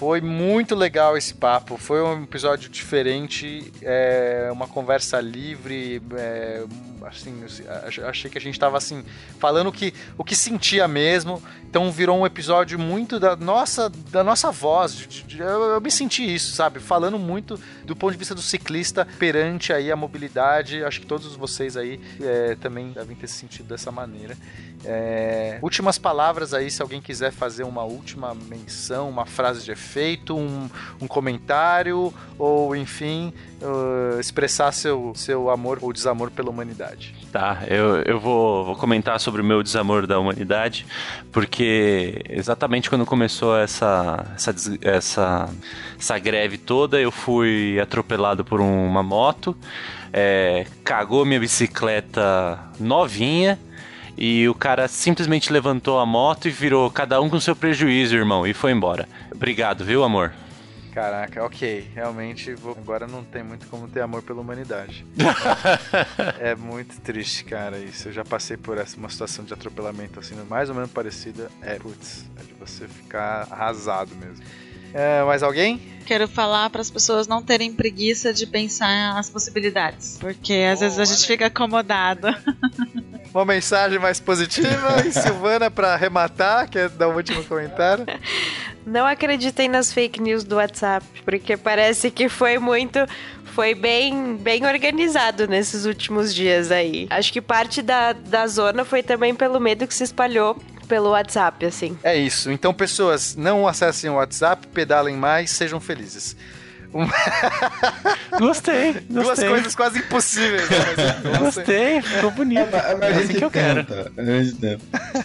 Foi muito legal esse papo. Foi um episódio diferente, é, uma conversa livre. é, assim, ach- achei que a gente estava assim falando que, o que sentia mesmo. Então virou um episódio muito da nossa, da nossa voz. de- de- eu, eu me senti isso, sabe? Falando muito do ponto de vista do ciclista perante aí a mobilidade. Acho que todos vocês aí é, também devem ter se sentido dessa maneira. É, últimas palavras aí, se alguém quiser fazer uma última menção, uma frase de efeito, um, um comentário, ou enfim, uh, expressar seu, seu amor ou desamor pela humanidade. Tá, eu, eu vou, vou comentar sobre o meu desamor da humanidade, porque exatamente quando começou essa, essa, essa, essa greve toda, eu fui atropelado por uma moto, é, cagou minha bicicleta novinha. E o cara simplesmente levantou a moto e virou cada um com seu prejuízo, irmão, e foi embora. Obrigado, viu, amor? Caraca, ok, realmente vou- agora não tem muito como ter amor pela humanidade. é muito triste, cara, isso. Eu já passei por essa uma situação de atropelamento assim, mais ou menos parecida. É, putz, é de você ficar arrasado mesmo. É, mais alguém? Quero falar para as pessoas não terem preguiça de pensar as possibilidades, porque às vezes a gente fica acomodado. Uma mensagem mais positiva e Silvana pra arrematar, quer dar o último comentário? Não acreditem nas fake news do WhatsApp, porque parece que foi muito. Foi bem, bem organizado nesses últimos dias aí. Acho que parte da, da zona foi também pelo medo que se espalhou pelo WhatsApp, assim. É isso. Então, pessoas, não acessem o WhatsApp, pedalem mais, sejam felizes. Um- Gostei, Duas gostei. coisas quase impossíveis. Né? Mas, Gostei, ficou bonito. Mas a É assim que eu quero. tenta, tenta.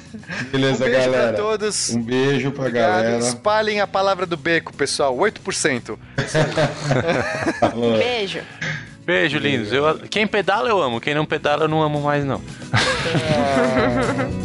Beleza, Um beijo galera. pra todos. Um beijo pra Obrigado. galera. Espalhem a palavra do beco, pessoal. 8%. Falou. Beijo. Beijo, lindos. Eu, quem pedala eu amo, quem não pedala eu não amo mais, não.